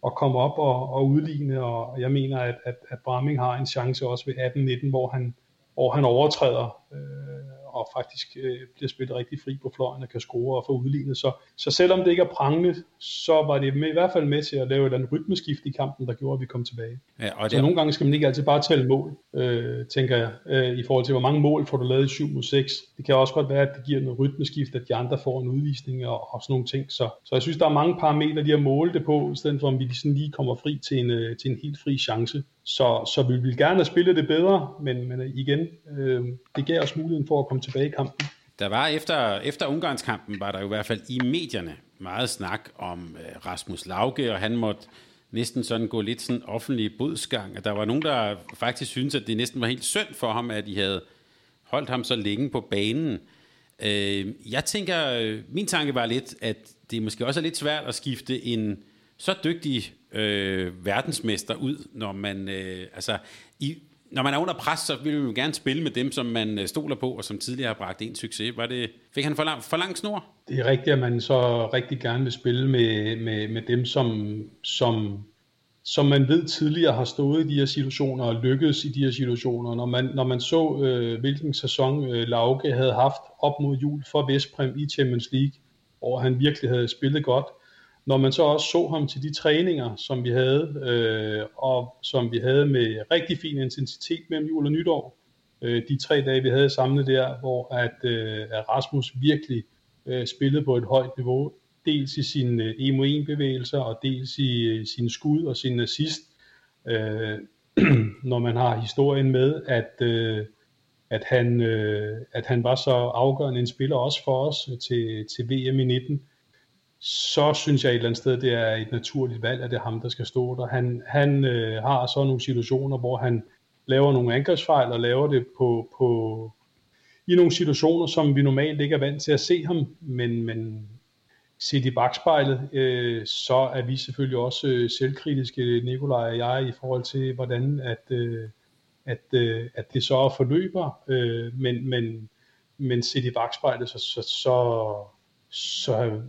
at komme op og, og udligne, og jeg mener, at, at, at Bramming har en chance også ved 18-19, hvor han, hvor han overtræder øh, og faktisk øh, bliver spillet rigtig fri på fløjen og kan score og få udlignet. Så, så selvom det ikke er prangende, så var det med, i hvert fald med til at lave et andet rytmeskift i kampen, der gjorde, at vi kom tilbage. Ja, og det... Så nogle gange skal man ikke altid bare tælle mål, øh, tænker jeg, øh, i forhold til, hvor mange mål får du lavet i 7 mod 6. Det kan også godt være, at det giver noget rytmeskift, at de andre får en udvisning og, og sådan nogle ting. Så, så jeg synes, der er mange parametre, de har målt det på, i stedet for, om vi sådan lige kommer fri til en, øh, til en helt fri chance. Så, så vi vil gerne spille det bedre, men, men igen, øh, det gav os muligheden for at komme tilbage i kampen. Der var efter, efter Ungarnskampen, var der jo i hvert fald i medierne meget snak om øh, Rasmus Lauke, og han måtte næsten sådan gå lidt sådan offentlig bodsgang, og der var nogen, der faktisk syntes, at det næsten var helt synd for ham, at de havde holdt ham så længe på banen. Øh, jeg tænker, øh, min tanke var lidt, at det måske også er lidt svært at skifte en så dygtig øh, verdensmester ud, når man, øh, altså, i, når man er under pres, så vil man jo gerne spille med dem, som man øh, stoler på, og som tidligere har bragt en succes. Var det, fik han for lang, for lang snor? Det er rigtigt, at man så rigtig gerne vil spille med, med, med dem, som, som, som man ved tidligere har stået i de her situationer og lykkedes i de her situationer. Når man, når man så, øh, hvilken sæson øh, Lauke havde haft op mod jul for Vestprem i Champions League, hvor han virkelig havde spillet godt, når man så også så ham til de træninger, som vi havde, øh, og som vi havde med rigtig fin intensitet mellem jul og nytår, øh, de tre dage, vi havde samlet der, hvor at, øh, at Rasmus virkelig øh, spillede på et højt niveau, dels i sine øh, emo 1 bevægelser, og dels i øh, sine skud og sin assist, øh, (clears throat) når man har historien med, at, øh, at, han, øh, at han var så afgørende en spiller også for os til, til VM i 19, så synes jeg et eller andet sted, det er et naturligt valg, at det er ham, der skal stå der. Han, han øh, har så nogle situationer, hvor han laver nogle angrebsfejl og laver det på, på, i nogle situationer, som vi normalt ikke er vant til at se ham, men, men set i bagspejlet, øh, så er vi selvfølgelig også øh, selvkritiske, Nikolaj og jeg, i forhold til, hvordan at, øh, at, øh, at det så forløber, øh, men, men, men set i bagspejlet, så, så, så, så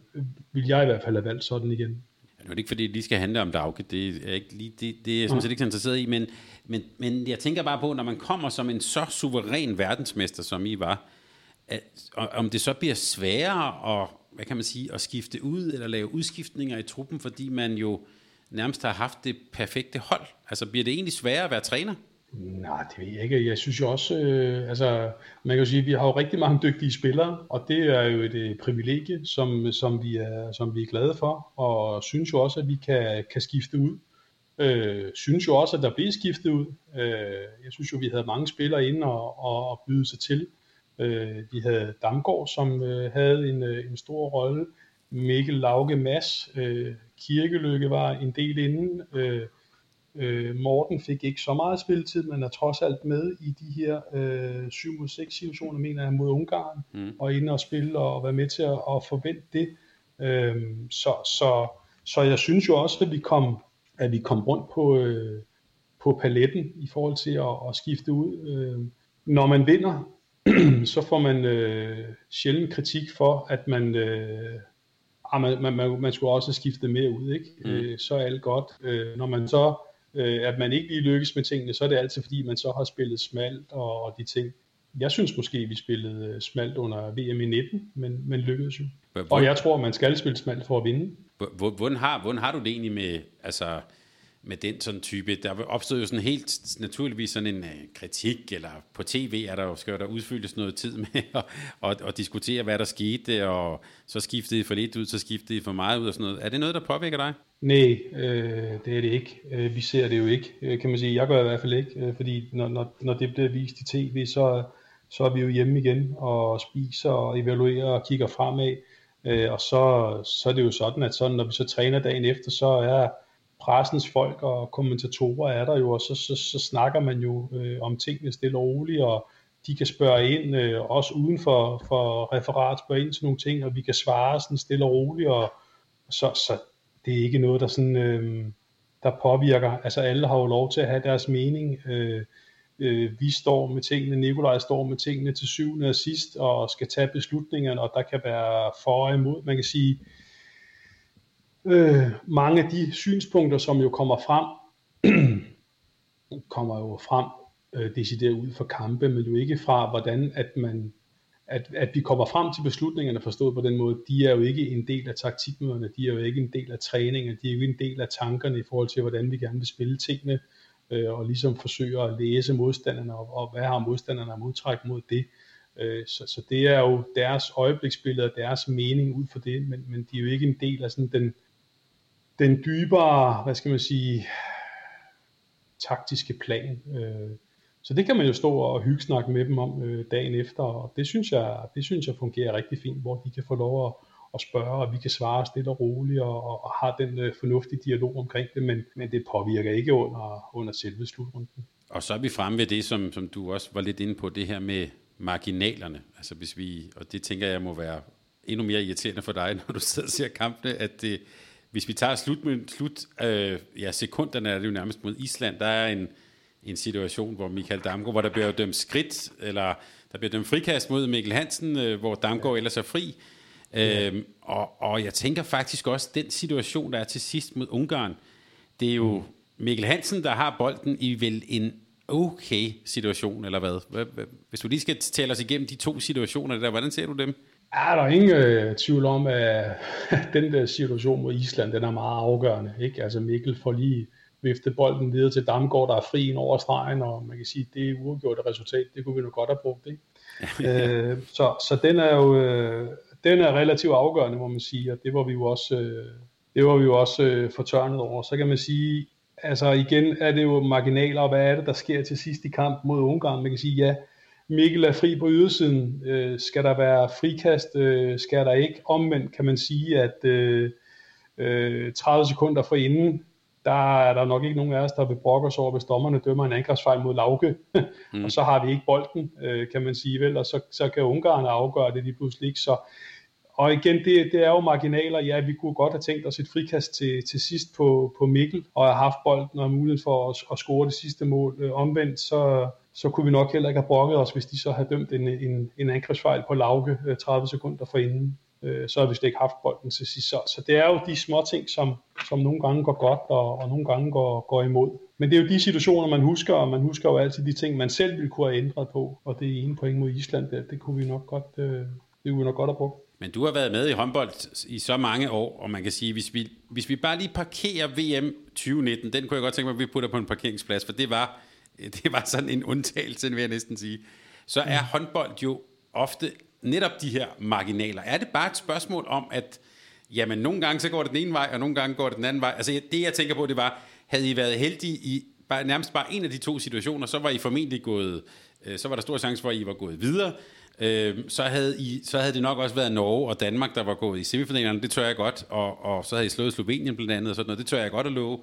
vil jeg i hvert fald have valgt sådan igen. Nu er det ikke fordi, det lige skal handle om Dauke, det er, ikke lige, det, det er jeg sådan set ikke så interesseret i, men, men, men jeg tænker bare på, når man kommer som en så suveræn verdensmester, som I var, at, om det så bliver sværere at, hvad kan man sige, at skifte ud eller lave udskiftninger i truppen, fordi man jo nærmest har haft det perfekte hold. Altså bliver det egentlig sværere at være træner? Nej, det ved jeg ikke. Jeg synes jo også, øh, altså man kan jo sige, at vi har jo rigtig mange dygtige spillere, og det er jo et øh, privilegie, som, som, vi er, som vi er glade for, og synes jo også, at vi kan, kan skifte ud. Øh, synes jo også, at der bliver skiftet ud. Øh, jeg synes jo, vi havde mange spillere inde og, og, og byde sig til. Øh, vi havde Damgaard, som øh, havde en, øh, en stor rolle. Mikkel Lauke Mads, øh, Kirkelykke var en del inden. Øh, øh, Morten fik ikke så meget spilletid, men er trods alt med i de her øh, 7 mod 6 situationer, mener jeg, mod Ungarn, mm. og inde og spille og være med til at, at forvente det. Øh, så, så, så jeg synes jo også, at vi kom, at vi kom rundt på, øh, på paletten i forhold til at, at skifte ud. Øh, når man vinder, (clears throat) så får man øh, sjældent kritik for, at man, øh, ah, man, man, man, man skulle også skifte mere ud. Ikke? Mm. Øh, så er alt godt. Øh, når man så øh, at man ikke lige lykkes med tingene, så er det altid fordi, man så har spillet smalt og, og de ting. Jeg synes måske, vi spillede øh, smalt under VM i 19, men, men lykkedes jo. Hvor, og jeg tror, man skal spille smalt for at vinde. Hvordan har, hvordan har du det egentlig med, altså, med den sådan type. Der opstod jo sådan helt naturligvis sådan en øh, kritik, eller på tv er der jo, skal der udfyldes noget tid med (laughs) at, og, og diskutere, hvad der skete, og så skiftede I for lidt ud, så skiftede I for meget ud og sådan noget. Er det noget, der påvirker dig? Nej, øh, det er det ikke. Øh, vi ser det jo ikke, øh, kan man sige. Jeg gør i hvert fald ikke, øh, fordi når, når, når det bliver vist i tv, så, så er vi jo hjemme igen og spiser og evaluerer og kigger fremad. Øh, og så, så er det jo sådan, at sådan, når vi så træner dagen efter, så er pressens folk og kommentatorer er der jo, og så, så, så snakker man jo øh, om tingene stille og roligt, og de kan spørge ind, øh, også uden for, for referat, spørge ind til nogle ting, og vi kan svare sådan stille og roligt, og så, så det er ikke noget, der sådan, øh, der påvirker, altså alle har jo lov til at have deres mening, øh, øh, vi står med tingene, Nikolaj står med tingene til syvende og sidst, og skal tage beslutningerne, og der kan være for og imod, man kan sige, øh, øh, mange af de synspunkter, som jo kommer frem, (clears throat) kommer jo frem øh, decideret ud for kampe, men jo ikke fra, hvordan at man at, at vi kommer frem til beslutningerne forstået på den måde, de er jo ikke en del af taktikmøderne, de er jo ikke en del af træningen, de er jo ikke en del af tankerne i forhold til, hvordan vi gerne vil spille tingene, øh, og ligesom forsøge at læse modstanderne, og, og hvad har modstanderne at modtræk mod det. Øh, så, så det er jo deres øjebliksbillede og deres mening ud for det, men, men de er jo ikke en del af sådan den, den dybere, hvad skal man sige, taktiske plan. Øh, så det kan man jo stå og hyggesnakke med dem om øh, dagen efter, og det synes, jeg, det synes jeg fungerer rigtig fint, hvor de kan få lov at, at spørge, og vi kan svare stille og roligt, og, og, og har den øh, fornuftige dialog omkring det, men, men det påvirker ikke under, under selve slutrunden. Og så er vi fremme ved det, som, som du også var lidt inde på, det her med marginalerne. Altså hvis vi, og det tænker jeg må være endnu mere irriterende for dig, (laughs) når du sidder og ser kampene, at det, hvis vi tager slut, slut øh, ja, sekunderne er det jo nærmest mod Island, der er en, en situation, hvor Michael Damgaard, hvor der bliver dømt skridt, eller der bliver dømt frikast mod Mikkel Hansen, øh, hvor Damgaard ellers er fri. Ja. Øhm, og, og jeg tænker faktisk også, den situation, der er til sidst mod Ungarn, det er jo mm. Mikkel Hansen, der har bolden i vel en okay situation, eller hvad? Hvis du lige skal tale os igennem de to situationer der, hvordan ser du dem? Er der ingen øh, tvivl om, at den der situation mod Island, den er meget afgørende. Ikke? Altså Mikkel får lige viftet bolden videre til Damgaard, der er fri over stregen, og man kan sige, at det er uafgjort resultat, det kunne vi nu godt have brugt. Ikke? (laughs) øh, så, så den er jo øh, den er relativt afgørende, må man sige, og det var vi jo også, øh, det var vi jo også øh, fortørnet over. Så kan man sige, altså igen er det jo marginaler, og hvad er det, der sker til sidst i kamp mod Ungarn? Man kan sige, ja, Mikkel er fri på ydersiden. Øh, skal der være frikast? Øh, skal der ikke? Omvendt kan man sige, at øh, 30 øh, sekunder for inden der er der nok ikke nogen af os, der vil brokke os over, hvis dommerne dømmer en angrebsfejl mod Lauke, (laughs) mm. og så har vi ikke bolden, øh, kan man sige vel, og så, så kan Ungarn afgøre det lige pludselig ikke, så og igen, det, det er jo marginaler. Ja, vi kunne godt have tænkt os et frikast til, til sidst på, på Mikkel, og have haft bolden og mulighed for at, at score det sidste mål. Øh, omvendt, så, så kunne vi nok heller ikke have brokket os, hvis de så havde dømt en, en, en angrebsfejl på Lauke 30 øh, sekunder forinden øh, så havde vi slet ikke haft bolden til sidst. Så, så det er jo de små ting, som, som nogle gange går godt, og, og nogle gange går, går imod. Men det er jo de situationer, man husker, og man husker jo altid de ting, man selv ville kunne have ændret på, og det ene point mod Island, det, det kunne vi nok godt, øh, det kunne vi nok godt have brugt. Men du har været med i håndbold i så mange år, og man kan sige, hvis vi, hvis vi bare lige parkerer VM 2019, den kunne jeg godt tænke mig, at vi putter på en parkeringsplads, for det var, (laughs) det var sådan en undtagelse, vil jeg næsten sige. Så er håndbold jo ofte netop de her marginaler? Er det bare et spørgsmål om, at jamen, nogle gange så går det den ene vej, og nogle gange går det den anden vej? Altså det jeg tænker på, det var, havde I været heldige i bare, nærmest bare en af de to situationer, så var I formentlig gået, øh, så var der stor chance for, at I var gået videre. Øh, så, havde I, så havde det nok også været Norge og Danmark, der var gået i semifinalerne, det tør jeg godt, og, og så havde I slået Slovenien blandt andet, og sådan noget, det tør jeg godt at love.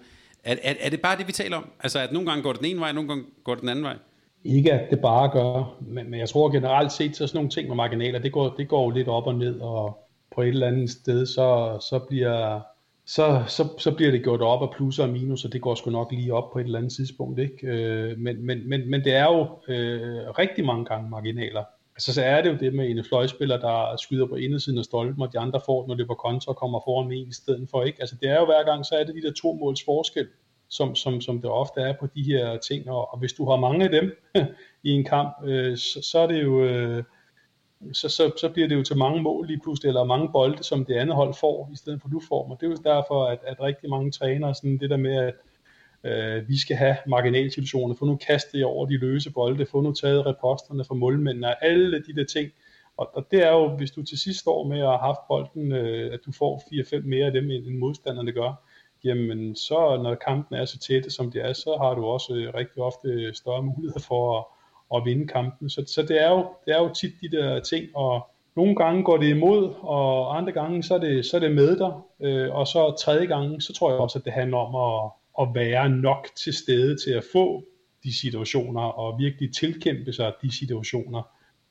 Er, er, er det bare det, vi taler om? Altså, at nogle gange går det den ene vej, nogle gange går det den anden vej? Ikke at det bare gør, men, men jeg tror generelt set, så sådan nogle ting med marginaler, det går, det går lidt op og ned, og på et eller andet sted, så, så bliver så, så, så bliver det gjort op af plusser og minus, og det går sgu nok lige op på et eller andet tidspunkt. Ikke? Øh, men, men, men, men det er jo øh, rigtig mange gange marginaler. Altså så er det jo det med en fløjspiller, der skyder på indersiden af stolpen, og de andre får, når det på kontra og kommer foran med en i stedet for. Ikke? Altså det er jo hver gang, så er det de der to måls forskel som, som, som det ofte er på de her ting. Og, og hvis du har mange af dem (laughs) i en kamp, øh, så, så er det jo... Øh, så, så, så bliver det jo til mange mål lige pludselig, eller mange bolde, som det andet hold får, i stedet for du får. Og det er jo derfor, at, at rigtig mange trænere, sådan det der med, at øh, vi skal have marginalsituationer, få nu kastet over de løse bolde, få nu taget reposterne fra målmændene, alle de der ting. Og, og det er jo, hvis du til sidst står med at have haft bolden, øh, at du får 4-5 mere af dem, end modstanderne gør, jamen så når kampen er så tætte, som det er, så har du også øh, rigtig ofte større muligheder for at, at vinde kampen. Så, så det, er jo, det er jo tit de der ting, og nogle gange går det imod, og andre gange så er det, så er det med dig, øh, og så tredje gange, så tror jeg også, at det handler om at, at være nok til stede til at få de situationer, og virkelig tilkæmpe sig de situationer,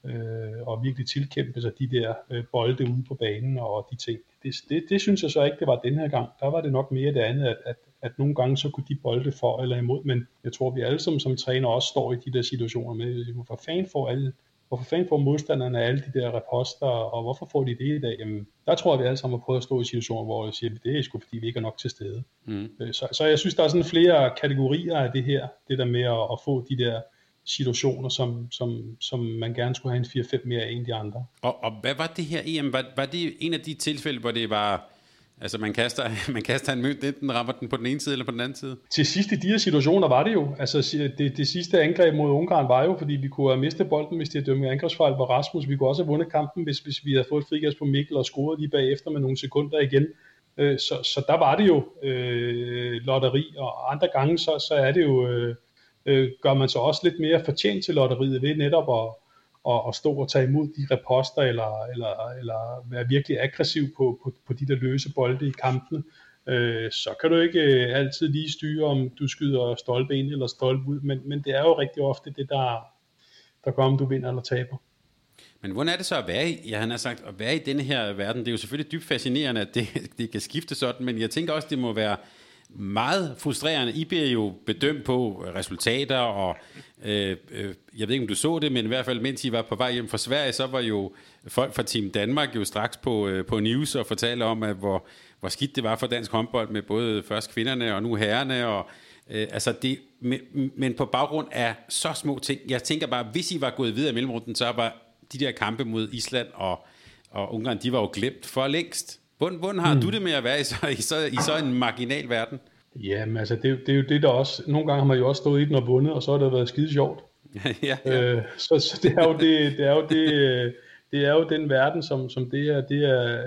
øh, og virkelig tilkæmpe sig de der øh, bolde ude på banen og de ting. Det, det, det synes jeg så ikke, det var den her gang. Der var det nok mere det andet, at, at, at nogle gange så kunne de bolde for eller imod, men jeg tror, vi alle som, som træner også står i de der situationer med, hvorfor fanden får alle Hvorfor fanden får modstanderne alle de der reposter, og hvorfor får de det i dag? Jamen, der tror jeg, vi alle sammen har prøvet at stå i situationer, hvor jeg siger, at det er sgu fordi, vi ikke er nok til stede. Mm. Øh, så, så jeg synes, der er sådan flere kategorier af det her, det der med at, at få de der situationer, som, som, som man gerne skulle have en 4-5 mere af end de andre. Og, og hvad var det her EM? Var, var det en af de tilfælde, hvor det var... Altså man kaster, (laughs) man kaster en mønt, enten rammer den på den ene side eller på den anden side? Til sidst i de her situationer var det jo. Altså det, det sidste angreb mod Ungarn var jo, fordi vi kunne have mistet bolden, hvis de havde dømt angrebsfejl på Rasmus. Vi kunne også have vundet kampen, hvis, hvis vi havde fået et frigas på Mikkel og scoret lige bagefter med nogle sekunder igen. Øh, så, så der var det jo øh, lotteri, og andre gange så, så er det jo... Øh, øh gør man så også lidt mere fortjent til lotteriet ved netop at, at, at stå og tage imod de reposter, eller, eller, eller være virkelig aggressiv på, på, på de der løse bolde i kampen, øh, så kan du ikke øh, altid lige styre, om du skyder stolpe ind eller stolpe ud, men, men det er jo rigtig ofte det, der, der gør, om du vinder eller taber. Men hvordan er det så at være i, ja, han har sagt, at være i denne her verden? Det er jo selvfølgelig dybt fascinerende, at det, (laughs) det kan skifte sådan, men jeg tænker også, det må være meget frustrerende. I bliver jo bedømt på øh, resultater, og øh, øh, jeg ved ikke, om du så det, men i hvert fald, mens I var på vej hjem fra Sverige, så var jo folk fra Team Danmark jo straks på, øh, på news og fortalte om, at hvor, hvor skidt det var for dansk håndbold med både først kvinderne og nu herrerne, og øh, altså det, men, men på baggrund af så små ting, jeg tænker bare, hvis I var gået videre i mellemrunden, så var de der kampe mod Island og, og Ungarn, de var jo glemt for længst. Hvordan, hvordan har mm. du det med at være i så, i så, i så en marginal verden? Jamen altså, det, det er jo det, der også... Nogle gange har man jo også stået i den og vundet, og så har det været skide sjovt. (laughs) ja, ja. Øh, så, så det er jo det, det er jo det, det er jo den verden, som, som det er, det er,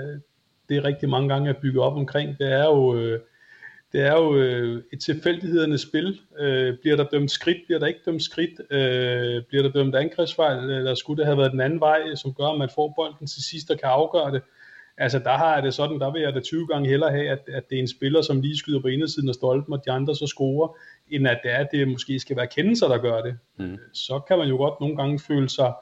det er rigtig mange gange at bygge op omkring. Det er jo, øh, det er jo øh, et tilfældighedernes spil. bliver der dømt skridt, bliver der ikke dømt skridt, bliver der dømt angrebsfejl, eller skulle det have været den anden vej, som gør, at man får bolden til sidst og kan afgøre det Altså der har jeg det sådan, der vil jeg da 20 gange hellere have, at, at det er en spiller, som lige skyder på indersiden af stolpen, og de andre så scorer, end at det er, at det måske skal være kendelser, der gør det. Mm. Så kan man jo godt nogle gange føle sig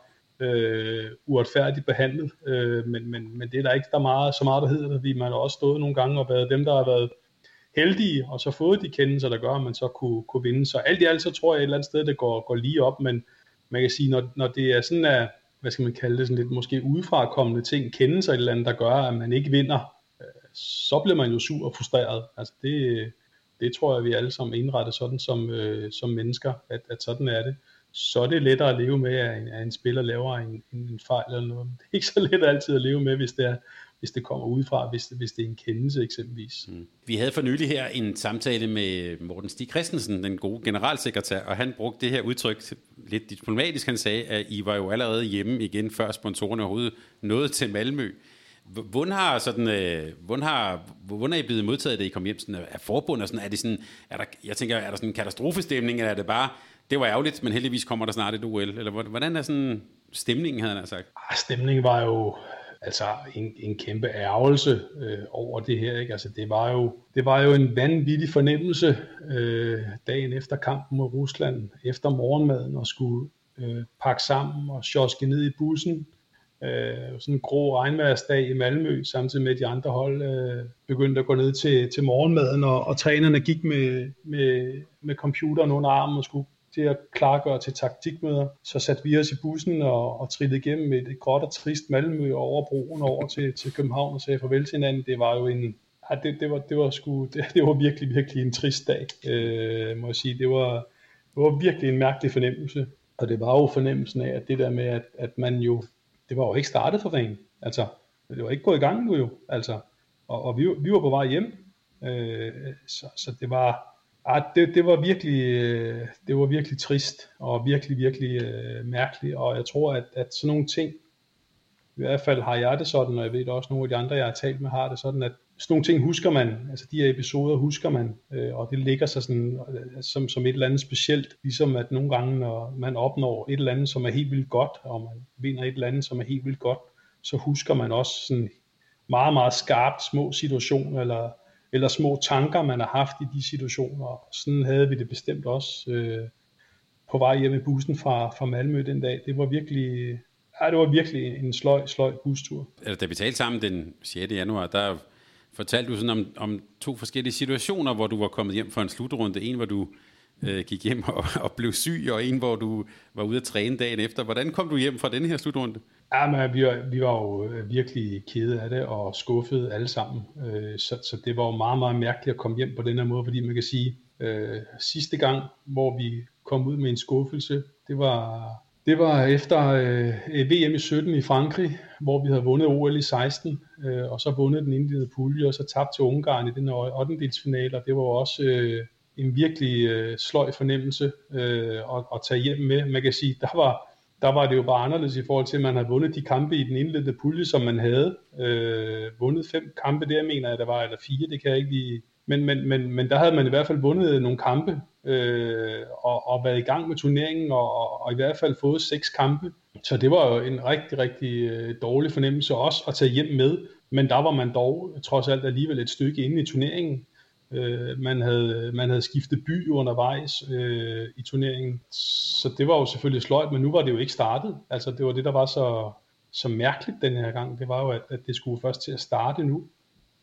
øh, uretfærdigt behandlet, øh, men, men, men det er der ikke der er meget, så meget, der hedder det, fordi man har også stået nogle gange og været dem, der har været heldige, og så fået de kendelser, der gør, at man så kunne, kunne vinde. Så alt i alt, så tror jeg et eller andet sted, det går, går lige op, men man kan sige, når, når det er sådan, at, hvad skal man kalde det, sådan lidt måske udefrakommende ting, kendelser et eller andet, der gør, at man ikke vinder, øh, så bliver man jo sur og frustreret. Altså det, det tror jeg, vi alle sammen indrettet sådan som, øh, som mennesker, at, at sådan er det. Så er det lettere at leve med, at en, at en spiller laver en, en fejl eller noget. Det er ikke så let altid at leve med, hvis det er, hvis det kommer udefra, hvis det, hvis det er en kendelse eksempelvis. Mm. Vi havde for nylig her en samtale med Morten Stig Christensen, den gode generalsekretær, og han brugte det her udtryk lidt diplomatisk. Han sagde, at I var jo allerede hjemme igen, før sponsorerne overhovedet nåede til Malmø. Hvordan har, sådan, øh, hvordan har, hvordan er I blevet modtaget, da I kom hjem sådan, af forbundet? Sådan, er det sådan, er der, jeg tænker, er der sådan en katastrofestemning, eller er det bare, det var ærgerligt, men heldigvis kommer der snart et OL? Eller hvordan er sådan stemningen, havde han sagt? Stemningen var jo, altså en, en kæmpe ærgelse øh, over det her. Ikke? Altså, det, var jo, det var jo en vanvittig fornemmelse øh, dagen efter kampen mod Rusland, efter morgenmaden, og skulle øh, pakke sammen og sjoske ned i bussen. Øh, sådan en grå regnværsdag i Malmø, samtidig med at de andre hold øh, begyndte at gå ned til, til morgenmaden, og, og trænerne gik med, med, med computeren under armen og skulle til at klargøre til taktikmøder. Så satte vi os i bussen og, og trillede igennem et, et gråt og trist Malmø over broen over til, til København og sagde farvel til hinanden. Det var jo en, ja, det, det, var, det, var sgu, (laughs) det, det var virkelig, virkelig en trist dag, øh, må jeg sige. Det var, det var virkelig en mærkelig fornemmelse. Og det var jo fornemmelsen af, at det der med, at, at man jo, det var jo ikke startet for ren. Altså, det var ikke gået i gang nu jo. Altså, og, og vi, vi var på vej hjem. Øh, så, så det var, Ah, det, det, var virkelig, øh, det var virkelig trist og virkelig, virkelig øh, mærkeligt, og jeg tror, at, at sådan nogle ting, i hvert fald har jeg det sådan, og jeg ved også, nogle af de andre, jeg har talt med, har det sådan, at sådan nogle ting husker man, altså de her episoder husker man, øh, og det ligger sig sådan, øh, som, som et eller andet specielt, ligesom at nogle gange, når man opnår et eller andet, som er helt vildt godt, og man vinder et eller andet, som er helt vildt godt, så husker man også sådan meget, meget skarpt små situationer, eller eller små tanker, man har haft i de situationer. Sådan havde vi det bestemt også øh, på vej hjem i bussen fra, fra Malmø den dag. Det var virkelig, ja, det var virkelig en sløj, sløj bustur. Da vi talte sammen den 6. januar, der fortalte du sådan om, om to forskellige situationer, hvor du var kommet hjem for en slutrunde. En, hvor du øh, gik hjem og, og blev syg, og en, hvor du var ude at træne dagen efter. Hvordan kom du hjem fra den her slutrunde? Ja, men vi var, vi var jo øh, virkelig kede af det og skuffede alle sammen. Øh, så, så det var jo meget, meget mærkeligt at komme hjem på den her måde, fordi man kan sige, øh, sidste gang, hvor vi kom ud med en skuffelse, det var, det var efter øh, VM i 17 i Frankrig, hvor vi havde vundet OL i 16, øh, og så vundet den indledende pulje, og så tabt til Ungarn i den 8. delsfinale, og det var også øh, en virkelig øh, sløj fornemmelse øh, at, at tage hjem med. Man kan sige, der var der var det jo bare anderledes i forhold til, at man havde vundet de kampe i den indledende pulje, som man havde. Øh, vundet fem kampe der, mener jeg, der var, eller fire, det kan jeg ikke lige... Men, men, men, men der havde man i hvert fald vundet øh, nogle kampe, øh, og, og været i gang med turneringen, og, og, og i hvert fald fået seks kampe. Så det var jo en rigtig, rigtig øh, dårlig fornemmelse også at tage hjem med. Men der var man dog trods alt alligevel et stykke inde i turneringen. Øh, man, havde, man havde skiftet by undervejs øh, i turneringen, så det var jo selvfølgelig sløjt, men nu var det jo ikke startet. Altså det var det, der var så, så mærkeligt den her gang. Det var jo, at, at det skulle først til at starte nu.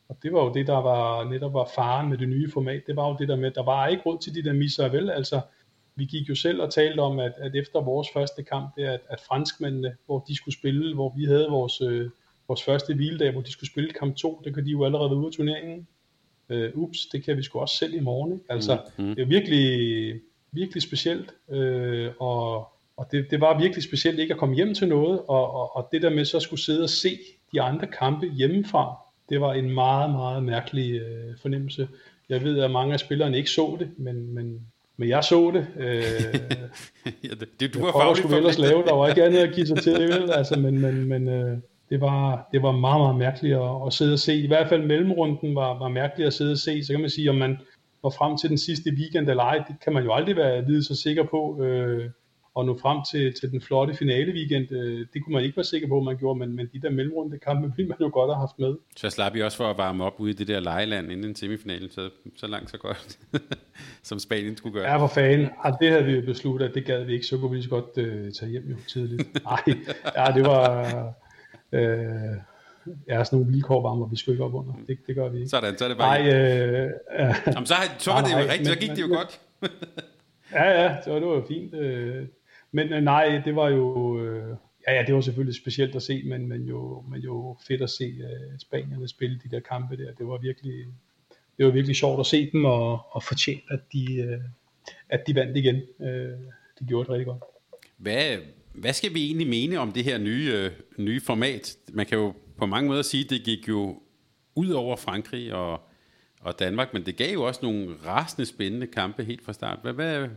Og det var jo det, der var netop var faren med det nye format. Det var jo det der med, at der var ikke råd til de der misser, vel? Altså, vi gik jo selv og talte om, at, at efter vores første kamp, det at, at franskmændene, hvor de skulle spille, hvor vi havde vores, øh, vores første hviledag, hvor de skulle spille kamp 2, det kan de jo allerede være ude af turneringen øh, ups, det kan vi sgu også selv i morgen. Ikke? Altså, mm, mm. det er virkelig, virkelig specielt, øh, og, og det, det var virkelig specielt ikke at komme hjem til noget, og, og, og det der med så at skulle sidde og se de andre kampe hjemmefra, det var en meget, meget mærkelig øh, fornemmelse. Jeg ved, at mange af spillerne ikke så det, men, men, men jeg så det. Øh, (laughs) ja, det, det du var fagligt for ellers lave, der var ikke andet at give sig til (laughs) vel? Altså, men, men, men øh, det var, det var meget, meget mærkeligt at, at sidde og se. I hvert fald mellemrunden var, var mærkeligt at sidde og se. Så kan man sige, om man var frem til den sidste weekend eller ej, det kan man jo aldrig være vide så sikker på. Øh, og nå frem til, til den flotte finale weekend, øh, det kunne man ikke være sikker på, man gjorde, men, men de der mellemrunde kampe ville man jo godt have haft med. Så slap I også for at varme op ude i det der lejeland inden semifinalen, så, så langt så godt, (laughs) som Spanien skulle gøre. Ja, for fanden. Ja, det havde vi jo besluttet, at det gad vi ikke, så kunne vi lige så godt øh, tage hjem jo tidligt. Nej, ja, det var... Øh, ja, sådan nogle vilkår var, hvor vi skulle ikke op under. Det, det gør vi ikke. Sådan, så er det bare... Nej, øh, ja. Jamen, så, så var det jo rigtigt, så gik det jo men, godt. (laughs) ja, ja, så det var jo fint. Øh, men øh, nej, det var jo... Øh, ja, ja, det var selvfølgelig specielt at se, men, men, jo, men jo fedt at se uh, spanierne spille de der kampe der. Det var virkelig, det var virkelig sjovt at se dem, og, og fortjent, at de, uh, at de vandt igen. Uh, de gjorde det rigtig godt. Hvad, hvad skal vi egentlig mene om det her nye, øh, nye format? Man kan jo på mange måder sige, at det gik jo ud over Frankrig og, og Danmark, men det gav jo også nogle rasende spændende kampe helt fra start. Hvad, hvad,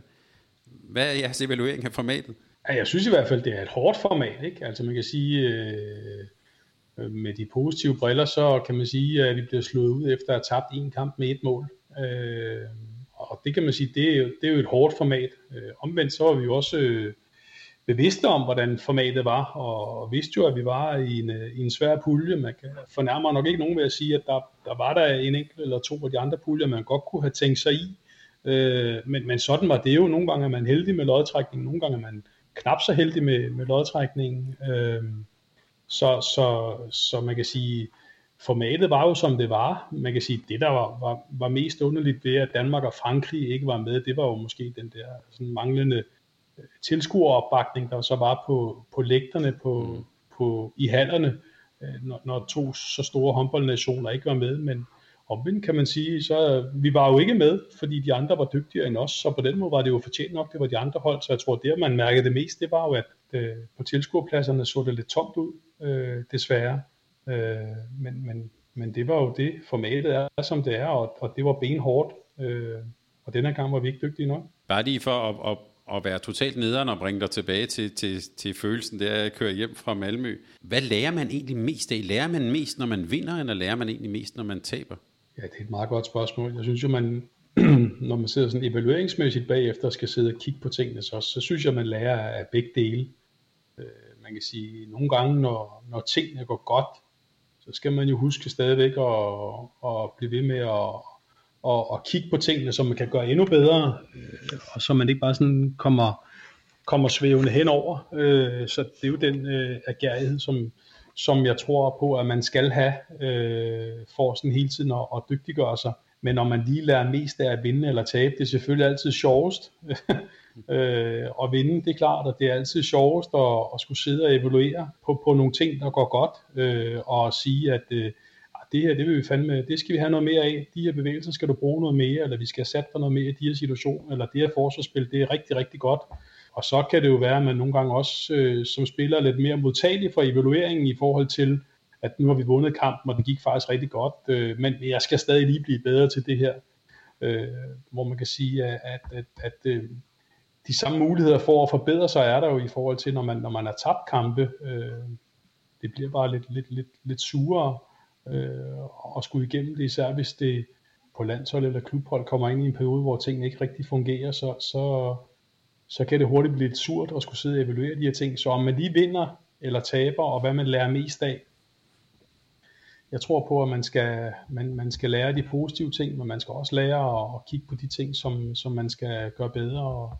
hvad er jeres evaluering af formatet? Ja, jeg synes i hvert fald, det er et hårdt format. Ikke? Altså man kan sige, øh, øh med de positive briller, så kan man sige, at vi bliver slået ud efter at have tabt en kamp med et mål. Øh, og det kan man sige, det er, jo, det er jo et hårdt format. Øh, omvendt så var vi jo også øh, bevidste om, hvordan formatet var, og, vidste jo, at vi var i en, øh, i en svær pulje. Man kan fornærmer nok ikke nogen ved at sige, at der, der var der en enkelt eller to af de andre puljer, man godt kunne have tænkt sig i. Øh, men, men sådan var det jo. Nogle gange er man heldig med lodtrækningen, nogle gange er man knap så heldig med, med lodtrækningen. Øh, så, så, så man kan sige, formatet var jo som det var. Man kan sige, det der var, var, var mest underligt ved, at Danmark og Frankrig ikke var med, det var jo måske den der sådan manglende øh, tilskueropbakning, der så var på, på lægterne på, mm. på, i hallerne, øh, når, når to så store håndboldnationer ikke var med. Men, Omvendt kan man sige, så vi var jo ikke med, fordi de andre var dygtigere end os, så på den måde var det jo fortjent nok, det var de andre hold, så jeg tror, det man mærkede det mest, det var jo, at øh, på tilskuerpladserne så det lidt tomt ud, øh, desværre. Øh, men, men, men det var jo det, formatet er, som det er, og, og det var benhårdt, øh, og denne gang var vi ikke dygtige nok. Bare lige for at, at at være totalt nederen og bringe dig tilbage til, til, til følelsen der at køre hjem fra Malmø. Hvad lærer man egentlig mest af? Lærer man mest, når man vinder, eller lærer man egentlig mest, når man taber? Ja, det er et meget godt spørgsmål. Jeg synes jo, man, (clears throat) når man sidder sådan evalueringsmæssigt bagefter og skal sidde og kigge på tingene, så, så synes jeg, man lærer af begge dele. Øh, man kan sige, nogle gange, når, når tingene går godt, så skal man jo huske stadigvæk at, at blive ved med at, og, og kigge på tingene, som man kan gøre endnu bedre, øh, og så man ikke bare sådan kommer, kommer svævende henover. Øh, så det er jo den øh, agerighed, som, som jeg tror på, at man skal have øh, for sådan hele tiden at, at dygtiggøre sig. Men når man lige lærer mest af at vinde eller tabe, det er selvfølgelig altid sjovest (laughs) øh, at vinde, det er klart, og det er altid sjovest at, at skulle sidde og evaluere på, på nogle ting, der går godt, øh, og sige, at øh, det her, det vil vi fandme, det skal vi have noget mere af, de her bevægelser skal du bruge noget mere, eller vi skal have sat for noget mere i de her situationer, eller det her forsvarsspil, det er rigtig, rigtig godt, og så kan det jo være, at man nogle gange også øh, som spiller er lidt mere modtagelig for evalueringen i forhold til, at nu har vi vundet kampen, og det gik faktisk rigtig godt, øh, men jeg skal stadig lige blive bedre til det her. Øh, hvor man kan sige, at, at, at, at øh, de samme muligheder for at forbedre sig er der jo i forhold til, når man, når man har tabt kampe. Øh, det bliver bare lidt, lidt, lidt, lidt surere øh, og skulle igennem det, især hvis det på landshold eller klubhold kommer ind i en periode, hvor tingene ikke rigtig fungerer, så, så, så kan det hurtigt blive lidt surt at skulle sidde og evaluere de her ting. Så om man lige vinder eller taber, og hvad man lærer mest af, jeg tror på, at man skal, man, man skal lære de positive ting, men man skal også lære at, at kigge på de ting, som, som man skal gøre bedre. Og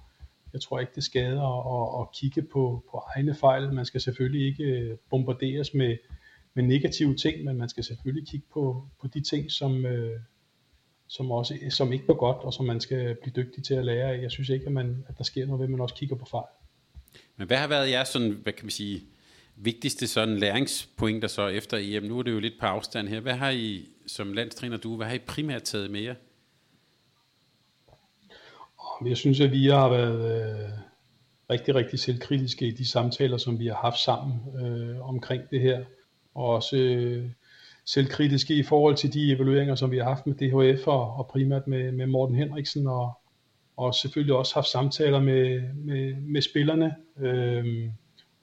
jeg tror ikke, det skader at, at kigge på, på egne fejl. Man skal selvfølgelig ikke bombarderes med, med negative ting, men man skal selvfølgelig kigge på, på de ting, som, øh, som, også, som ikke var godt, og som man skal blive dygtig til at lære af. Jeg synes ikke, at, man, at der sker noget ved, at man også kigger på fejl. Men hvad har været jeres sådan, hvad kan man sige, vigtigste sådan læringspointer så efter EM? Nu er det jo lidt på afstand her. Hvad har I, som landstræner du, hvad har I primært taget med jer? Jeg synes, at vi har været øh, rigtig, rigtig selvkritiske i de samtaler, som vi har haft sammen øh, omkring det her. Og også øh, selvkritiske i forhold til de evalueringer, som vi har haft med DHF og, og primært med, med Morten Henriksen og, og selvfølgelig også haft samtaler med, med, med spillerne. Øh,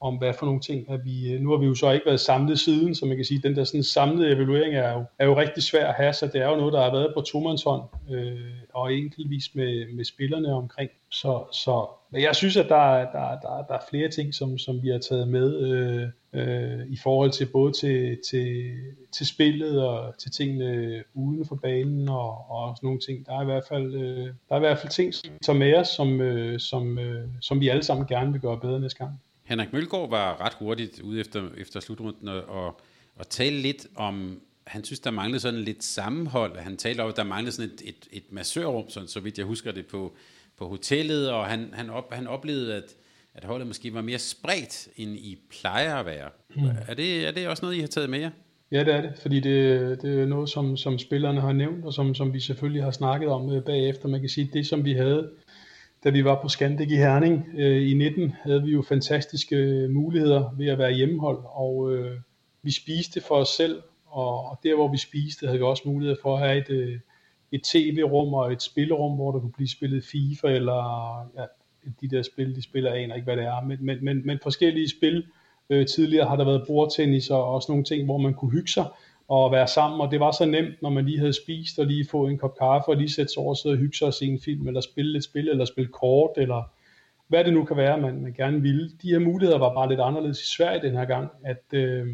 om hvad for nogle ting, at vi, øh, nu har vi jo så ikke været samlet siden, så man kan sige, at den der sådan samlede evaluering er jo, er jo rigtig svær at have, så det er jo noget, der har været på tomandshånd, øh, og enkeltvis med, med spillerne omkring. Så, så men jeg synes, at der, der, der, der er flere ting, som, som vi har taget med øh, øh, i forhold til både til, til, til spillet og til tingene uden for banen og, og sådan nogle ting. Der er i hvert fald, øh, der er i hvert fald ting, som vi tager med os, som, øh, som, øh, som vi alle sammen gerne vil gøre bedre næste gang. Henrik Mølgaard var ret hurtigt ude efter, efter slutrunden og, og tale lidt om, han synes, der manglede sådan lidt sammenhold. Han talte om, at der manglede sådan et, et, et massørrum, sådan, så vidt jeg husker det, på, på hotellet, og han, han, op, han oplevede, at, at holdet måske var mere spredt, end I plejer at være. Mm. Er, det, er det også noget, I har taget med jer? Ja, det er det, fordi det, det er noget, som, som spillerne har nævnt, og som, som vi selvfølgelig har snakket om øh, bagefter. Man kan sige, det som vi havde da vi var på Scandic i Herning øh, i 19, havde vi jo fantastiske øh, muligheder ved at være hjemmehold, og øh, vi spiste for os selv, og, og der hvor vi spiste, havde vi også mulighed for at have et, øh, et tv-rum og et spillerum, hvor der kunne blive spillet FIFA, eller ja, de der spil, de spiller, jeg aner ikke, hvad det er, men, men, men, men forskellige spil. Øh, tidligere har der været bordtennis og også nogle ting, hvor man kunne hygge sig, og være sammen, og det var så nemt, når man lige havde spist, og lige få en kop kaffe, og lige sætte sig over og sidde og hygge sig og se en film, eller spille lidt spil, eller spille kort, eller hvad det nu kan være, man, man gerne ville. De her muligheder var bare lidt anderledes i Sverige den her gang, at, øh,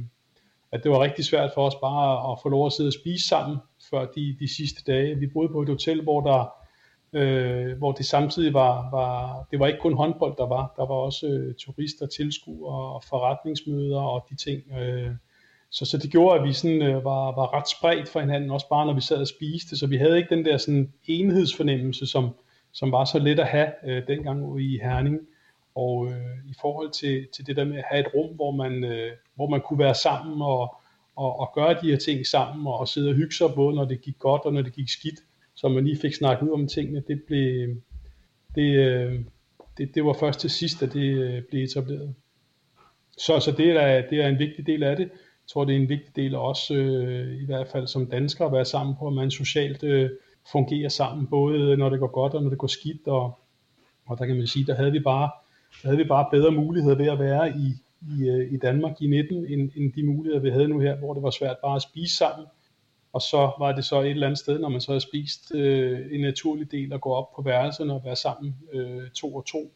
at det var rigtig svært for os bare at få lov at sidde og spise sammen, før de, de sidste dage. Vi boede på et hotel, hvor der øh, hvor det samtidig var, var, det var ikke kun håndbold, der var, der var også øh, turister, tilskuere og forretningsmøder og de ting, øh, så, så det gjorde, at vi sådan, øh, var, var ret spredt for hinanden, også bare når vi sad og spiste, så vi havde ikke den der sådan, enhedsfornemmelse, som, som var så let at have øh, dengang i Herning. Og øh, i forhold til, til det der med at have et rum, hvor man, øh, hvor man kunne være sammen og, og, og gøre de her ting sammen, og, og sidde og hygge sig, både når det gik godt og når det gik skidt, så man lige fik snakket ud om tingene, det blev, det, øh, det, det var først til sidst, at det øh, blev etableret. Så, så det, er, det er en vigtig del af det tror, det er en vigtig del også, øh, i hvert fald som danskere, at være sammen på, at man socialt øh, fungerer sammen, både når det går godt og når det går skidt, og, og der kan man sige, der havde vi bare, der havde vi bare bedre muligheder ved at være i, i, øh, i Danmark i 19, end, end de muligheder, vi havde nu her, hvor det var svært bare at spise sammen, og så var det så et eller andet sted, når man så havde spist øh, en naturlig del at gå op på værelserne og være sammen øh, to og to,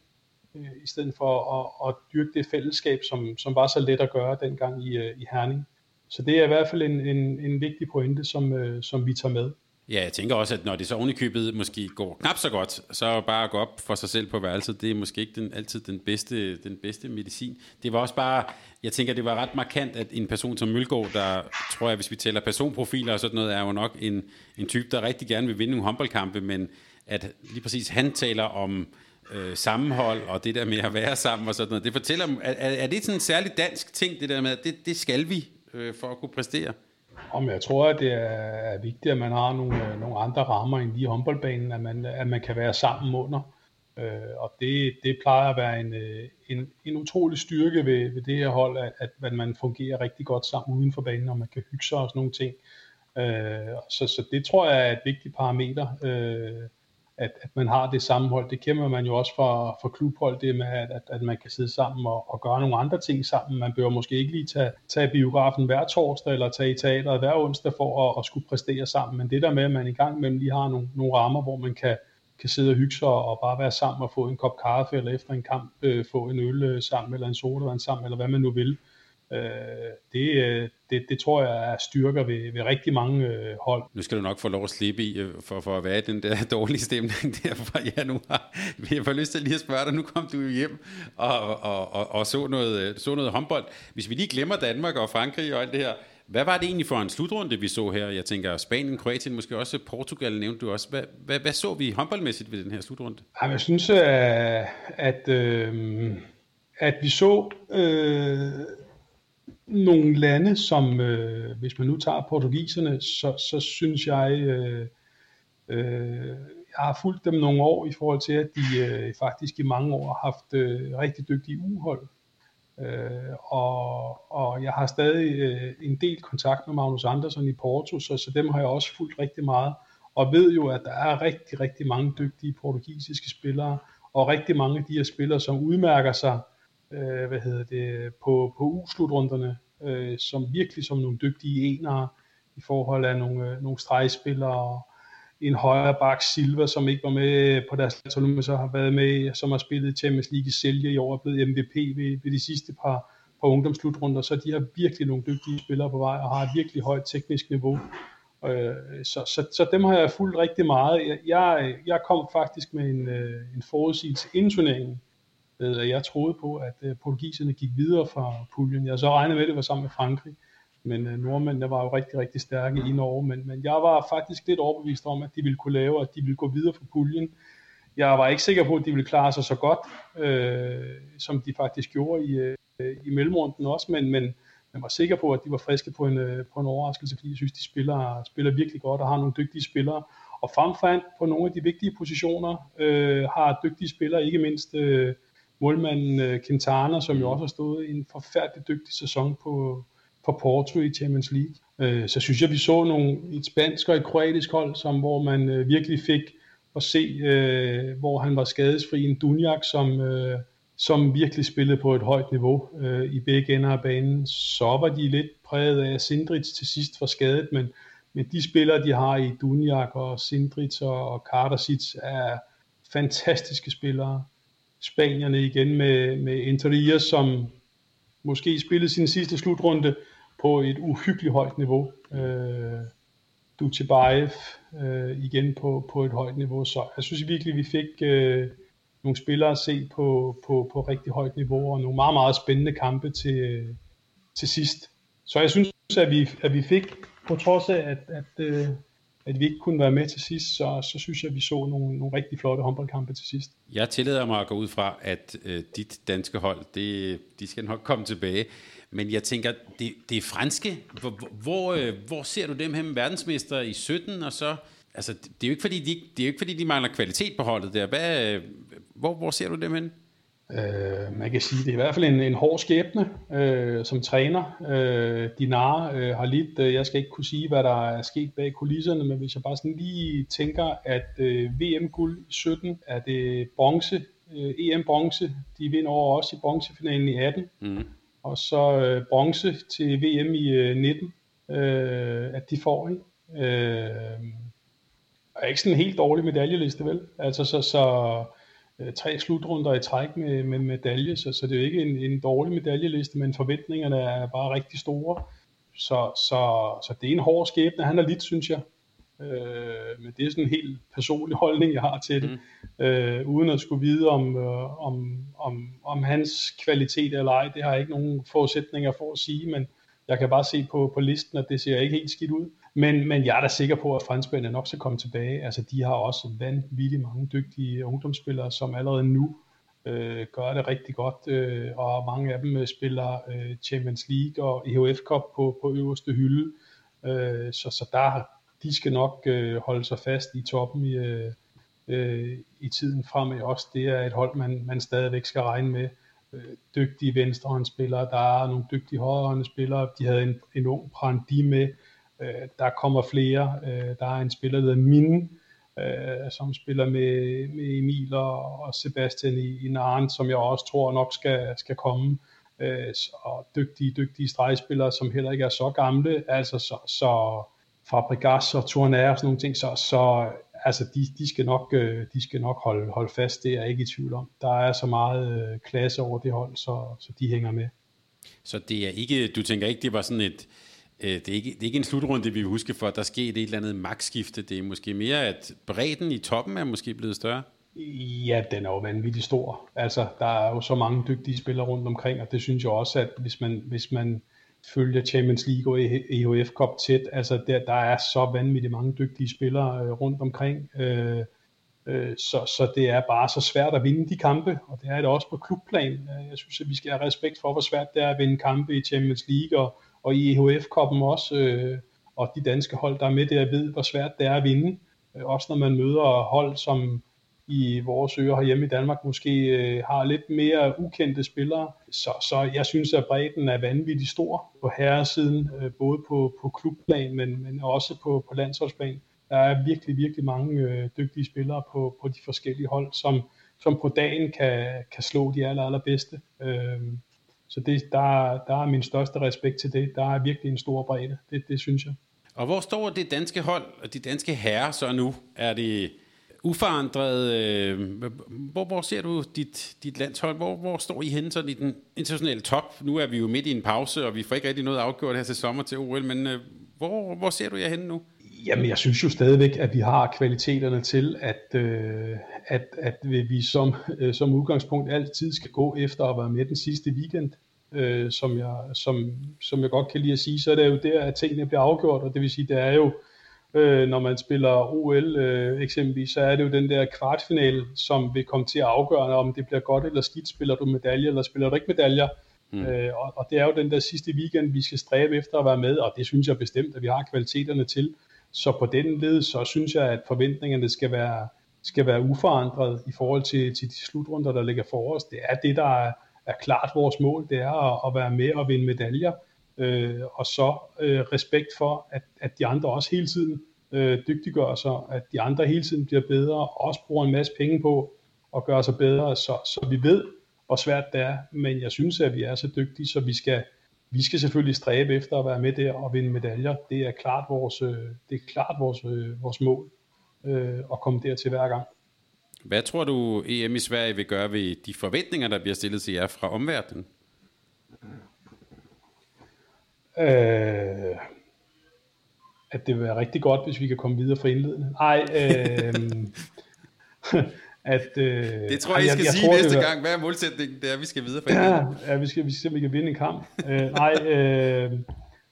øh, i stedet for at, at dyrke det fællesskab, som, som var så let at gøre dengang i, øh, i Herning. Så det er i hvert fald en, en, en vigtig pointe, som, øh, som vi tager med. Ja, jeg tænker også, at når det så ovenikøbet måske går knap så godt, så bare at gå op for sig selv på værelset, det er måske ikke den, altid den bedste, den bedste medicin. Det var også bare, jeg tænker, det var ret markant, at en person som Mølgaard, der tror jeg, hvis vi tæller personprofiler og sådan noget, er jo nok en, en type, der rigtig gerne vil vinde nogle håndboldkampe, men at lige præcis han taler om øh, Øh, sammenhold og det der med at være sammen og sådan noget. Det fortæller, er, er det sådan en særlig dansk ting, det der med, at det, det skal vi øh, for at kunne præstere? Om jeg tror, at det er vigtigt, at man har nogle, øh, nogle andre rammer end lige håndboldbanen, at man, at man kan være sammen under. Øh, og det, det plejer at være en, øh, en, en utrolig styrke ved, ved det her hold, at, at man fungerer rigtig godt sammen uden for banen, og man kan hygge sig og sådan nogle ting. Øh, så, så det tror jeg er et vigtigt parameter. Øh, at, at man har det sammenhold. Det kæmper man jo også for, for klubhold, det med, at, at at man kan sidde sammen og, og gøre nogle andre ting sammen. Man bør måske ikke lige tage, tage biografen hver torsdag, eller tage i teateret hver onsdag for at, at skulle præstere sammen. Men det der med, at man i gang med lige har nogle, nogle rammer, hvor man kan, kan sidde og hygge sig og bare være sammen og få en kop kaffe, eller efter en kamp øh, få en øl øh, sammen, eller en sodavand sammen, eller hvad man nu vil. Øh, øh, det, det tror jeg er styrker ved, ved rigtig mange øh, hold. Nu skal du nok få lov at slippe i, øh, for, for at være den der (laughs) dårlige stemning der fra januar. Vi har lyst til lige at spørge dig, nu kom du hjem og, og, og, og så, noget, så noget håndbold. Hvis vi lige glemmer Danmark og Frankrig og alt det her, hvad var det egentlig for en slutrunde, vi så her? Jeg tænker Spanien, Kroatien, måske også Portugal nævnte du også. Hvad, hvad, hvad så vi håndboldmæssigt ved den her slutrunde? Jamen, jeg synes, at, at, øh, at vi så øh, nogle lande, som øh, hvis man nu tager portugiserne, så, så synes jeg, øh, øh, jeg har fulgt dem nogle år i forhold til, at de øh, faktisk i mange år har haft øh, rigtig dygtige uhold. Øh, og, og jeg har stadig øh, en del kontakt med Magnus Andersson i Porto, så, så dem har jeg også fulgt rigtig meget, og ved jo, at der er rigtig, rigtig mange dygtige portugisiske spillere, og rigtig mange af de her spillere, som udmærker sig øh, hvad hedder det, på, på U-slutrunderne, øh, som virkelig som nogle dygtige enere i forhold af nogle, øh, nogle stregspillere, en højre bak Silva, som ikke var med på deres landshold, men så har været med, som har spillet Champions League i Sælge i år, og blevet MVP ved, ved de sidste par, par ungdomsslutrunder, så de har virkelig nogle dygtige spillere på vej, og har et virkelig højt teknisk niveau. Øh, så, så, så dem har jeg fulgt rigtig meget. Jeg, jeg kom faktisk med en, øh, en forudsigelse inden turneringen, Øh, jeg troede på, at øh, portugiserne gik videre fra puljen. Jeg så regnede med, at det var sammen med Frankrig, men øh, nordmændene var jo rigtig, rigtig stærke i Norge, men, men jeg var faktisk lidt overbevist om, at de ville kunne lave, at de ville gå videre fra puljen. Jeg var ikke sikker på, at de ville klare sig så godt, øh, som de faktisk gjorde i, øh, i mellemrunden også, men, men jeg var sikker på, at de var friske på en, øh, på en overraskelse, fordi jeg synes, de spiller, spiller virkelig godt og har nogle dygtige spillere. Og fremfor på nogle af de vigtige positioner øh, har dygtige spillere, ikke mindst øh, målmanden øh, Quintana, som jo også har stået i en forfærdelig dygtig sæson på, på Porto i Champions League. Øh, så synes jeg, vi så nogle, et spansk og et kroatisk hold, som, hvor man øh, virkelig fik at se, øh, hvor han var skadesfri. En Dunjak, som, øh, som virkelig spillede på et højt niveau øh, i begge ender af banen. Så var de lidt præget af, at Sindrits til sidst var skadet, men, men de spillere, de har i Dunjak og Sindrits og, og er fantastiske spillere. Spanierne igen med, med Interior, som måske spillede sin sidste slutrunde på et uhyggeligt højt niveau. Øh, Dutjebaev øh, igen på, på et højt niveau. Så jeg synes virkelig, vi fik øh, nogle spillere at se på, på, på rigtig højt niveau, og nogle meget, meget spændende kampe til, til sidst. Så jeg synes, at vi, at vi fik, på trods af, at, at, øh, at vi ikke kunne være med til sidst, så, så synes jeg, at vi så nogle, nogle rigtig flotte håndboldkampe til sidst. Jeg tillader mig at gå ud fra, at øh, dit danske hold, det, de skal nok komme tilbage. Men jeg tænker, det, det er franske. Hvor, hvor, øh, hvor ser du dem hen? Verdensmester i 17, og så... Altså, det er jo ikke fordi, de, det er jo ikke fordi, de mangler kvalitet på holdet der. Hvad, øh, hvor, hvor ser du dem hen? Øh, man kan sige, det er i hvert fald en, en hård skæbne øh, som træner. Øh, Dinar øh, har lidt, øh, jeg skal ikke kunne sige, hvad der er sket bag kulisserne, men hvis jeg bare sådan lige tænker, at øh, VM-guld i 17 er det bronze, øh, EM-bronze, de vinder over også i bronzefinalen i 18, mm. og så øh, bronze til VM i øh, 19, øh, at de får, ikke? Øh, er ikke sådan en helt dårlig medaljeliste, vel? Altså, så, så øh, tre slutrunder i træk med, med medalje, så, så det er jo ikke en, en dårlig medaljeliste, men forventningerne er bare rigtig store. Så, så, så det er en hård skæbne, han er lidt, synes jeg. Øh, men det er sådan en helt personlig holdning, jeg har til det. Mm. Øh, uden at skulle vide om, øh, om, om, om hans kvalitet eller ej, det har jeg ikke nogen forudsætninger for at sige, men jeg kan bare se på, på listen, at det ser ikke helt skidt ud. Men, men jeg er da sikker på, at franskmændene nok skal komme tilbage. Altså, de har også vanvittigt mange dygtige ungdomsspillere, som allerede nu øh, gør det rigtig godt, øh, og mange af dem øh, spiller øh, Champions League og EHF Cup på, på øverste hylde. Øh, så, så der, de skal nok øh, holde sig fast i toppen i, øh, øh i tiden fremad også. Det er et hold, man, man stadigvæk skal regne med. Øh, dygtige venstrehåndsspillere, der er nogle dygtige højrehåndsspillere. De havde en, en ung Prandi med, Øh, der kommer flere. Øh, der er en spiller, der hedder Min, øh, som spiller med, med Emil og, og Sebastian i, i Naren, som jeg også tror nok skal, skal komme. Øh, og dygtige, dygtige stregspillere, som heller ikke er så gamle, altså så, så Fabregas og Tournaire og sådan nogle ting, så, så altså de, de, skal nok, øh, de skal nok holde, holde fast, det er jeg ikke i tvivl om. Der er så meget øh, klasse over det hold, så, så de hænger med. Så det er ikke, du tænker ikke, det var sådan et, Øh, Øh, det, er ikke, det er ikke en slutrunde, vi vil huske for, der skete et eller andet magtskifte. Det er måske mere, at bredden i toppen er måske blevet større. Ja, den er jo vanvittigt stor. Altså, der er jo så mange dygtige spillere rundt omkring, og det synes jeg også, at hvis man, hvis man følger Champions League og EHF Cup tæt, altså der, der er så vanvittigt mange dygtige spillere øh, rundt omkring, øh, øh, så, så det er bare så svært at vinde de kampe, og det er det også på klubplan. Øh, jeg synes, at vi skal have respekt for, hvor svært det er at vinde kampe i Champions League og, og i EHF-koppen også, øh, og de danske hold, der er med der, ved, hvor svært det er at vinde. Øh, også når man møder hold, som i vores øer hjemme i Danmark måske øh, har lidt mere ukendte spillere. Så, så jeg synes, at bredden er vanvittigt stor på herresiden, øh, både på, på klubplan, men, men også på, på landsholdsplan. Der er virkelig, virkelig mange øh, dygtige spillere på, på de forskellige hold, som, som på dagen kan, kan slå de aller, allerbedste. Øh, så det, der, der er min største respekt til det. Der er virkelig en stor bredde, det, det synes jeg. Og hvor står det danske hold og de danske herrer så nu? Er det uforandret? Øh, hvor, hvor ser du dit, dit landshold? Hvor, hvor står I henne sådan i den internationale top? Nu er vi jo midt i en pause, og vi får ikke rigtig noget afgjort her til sommer til OL, men øh, hvor, hvor ser du jer henne nu? Jamen, jeg synes jo stadigvæk, at vi har kvaliteterne til, at, øh, at, at vi som, øh, som udgangspunkt altid skal gå efter at være med den sidste weekend. Øh, som, jeg, som, som jeg godt kan lide at sige, så er det jo der, at tingene bliver afgjort, og det vil sige, det er jo, øh, når man spiller OL øh, eksempelvis, så er det jo den der kvartfinale, som vil komme til at afgøre, om det bliver godt eller skidt, spiller du medalje eller spiller du ikke medaljer. Mm. Øh, og, og det er jo den der sidste weekend, vi skal stræbe efter at være med, og det synes jeg bestemt, at vi har kvaliteterne til. Så på den led, så synes jeg, at forventningerne skal være, skal være uforandret i forhold til, til de slutrunder, der ligger for os. Det er det, der er, er klart vores mål, det er at, at være med og vinde medaljer. Øh, og så øh, respekt for, at, at de andre også hele tiden øh, dygtiggør sig, at de andre hele tiden bliver bedre, og også bruger en masse penge på at gøre sig bedre, så, så vi ved, hvor svært det er, men jeg synes, at vi er så dygtige, så vi skal, vi skal selvfølgelig stræbe efter at være med der og vinde medaljer. Det er klart vores, øh, det er klart vores, øh, vores mål øh, at komme dertil hver gang. Hvad tror du, EM i Sverige vil gøre ved de forventninger, der bliver stillet til jer fra omverdenen? Øh, at det vil være rigtig godt, hvis vi kan komme videre fra indledende. Nej, øh, (laughs) at... Øh, det tror jeg, I skal jeg, jeg sige tror, næste gang. Hvad er målsætningen? Det er, at vi skal videre fra. Ja, ja vi skal, vi skal vi vinde en kamp. øh, nej, øh,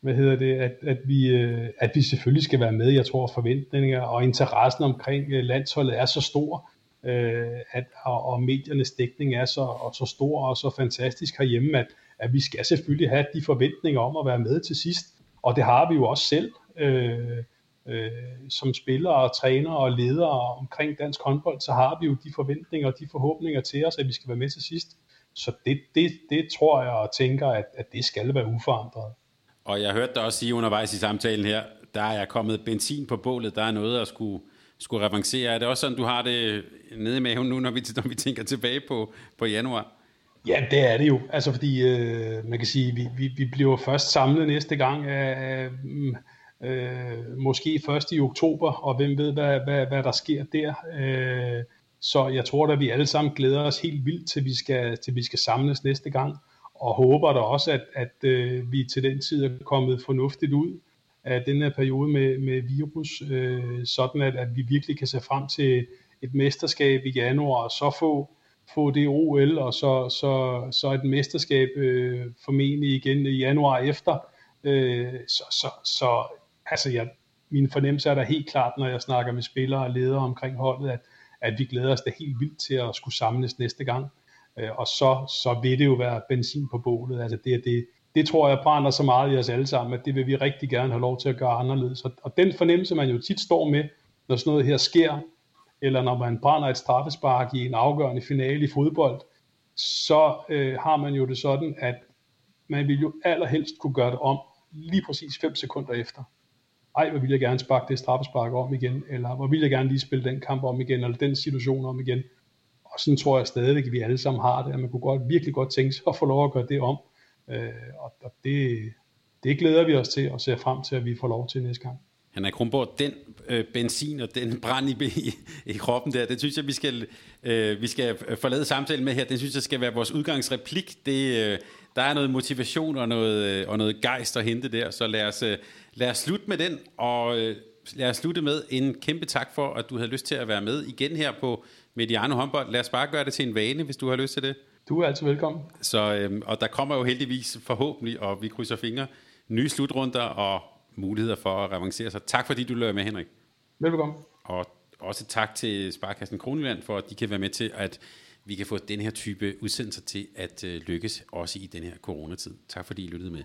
hvad hedder det, at, at, vi, øh, at vi selvfølgelig skal være med. Jeg tror, forventninger og interessen omkring øh, landsholdet er så stor, øh, at, og, og mediernes dækning er så, og så stor og så fantastisk herhjemme, at, at vi skal selvfølgelig have de forventninger om at være med til sidst. Og det har vi jo også selv øh, øh, som spillere og trænere og ledere omkring dansk håndbold, så har vi jo de forventninger og de forhåbninger til os, at vi skal være med til sidst. Så det, det, det tror jeg og tænker, at, at det skal være uforandret. Og jeg hørte dig også sige undervejs i samtalen her, der er kommet benzin på bålet, der er noget at skulle, skulle revancere. Er det også sådan, du har det nede i maven nu, når vi, når vi tænker tilbage på, på januar? Ja, det er det jo. Altså fordi, øh, man kan sige, vi, vi, vi bliver først samlet næste gang af, øh, øh, måske først i oktober, og hvem ved, hvad, hvad, hvad der sker der. Øh, så jeg tror da, vi alle sammen glæder os helt vildt til, vi skal, til vi skal samles næste gang, og håber da også, at, at øh, vi til den tid er kommet fornuftigt ud af den her periode med, med virus, øh, sådan at, at vi virkelig kan se frem til et mesterskab i januar, og så få, få det OL, og så, så, så et mesterskab øh, formentlig igen i januar efter. Øh, så, så, så altså jeg, min fornemmelse er der helt klart, når jeg snakker med spillere og ledere omkring holdet, at, at vi glæder os da helt vildt til at skulle samles næste gang. Øh, og så, så vil det jo være benzin på bålet. Altså det, det, det tror jeg brænder så meget i os alle sammen, at det vil vi rigtig gerne have lov til at gøre anderledes. Og, og den fornemmelse, man jo tit står med, når sådan noget her sker, eller når man brænder et straffespark i en afgørende finale i fodbold, så øh, har man jo det sådan, at man vil jo allerhelst kunne gøre det om lige præcis 5 sekunder efter ej, hvor vil jeg gerne sparke det straffespark om igen, eller hvor vil jeg gerne lige spille den kamp om igen, eller den situation om igen. Og sådan tror jeg stadigvæk, at vi alle sammen har det, at man kunne godt, virkelig godt tænke sig at få lov at gøre det om. Øh, og det, det glæder vi os til, og ser frem til, at vi får lov til næste gang. Henrik Kronborg, den øh, benzin og den brand i, i, i kroppen der, det synes jeg, vi skal, øh, vi skal forlade samtalen med her. Den synes jeg skal være vores udgangsreplik. Det, øh, der er noget motivation og noget, øh, og noget gejst at hente der, så lad os, øh, lad os slutte med den, og øh, lad os slutte med en kæmpe tak for, at du havde lyst til at være med igen her på Mediano Håndbold. Lad os bare gøre det til en vane, hvis du har lyst til det. Du er altid velkommen. Så, øh, og der kommer jo heldigvis forhåbentlig, og vi krydser fingre, nye slutrunder og muligheder for at revancere sig. Tak fordi du løber med, Henrik. Velkommen. Og også tak til Sparkassen Kroneland for, at de kan være med til, at vi kan få den her type udsendelser til at øh, lykkes, også i den her coronatid. Tak fordi I lyttede med.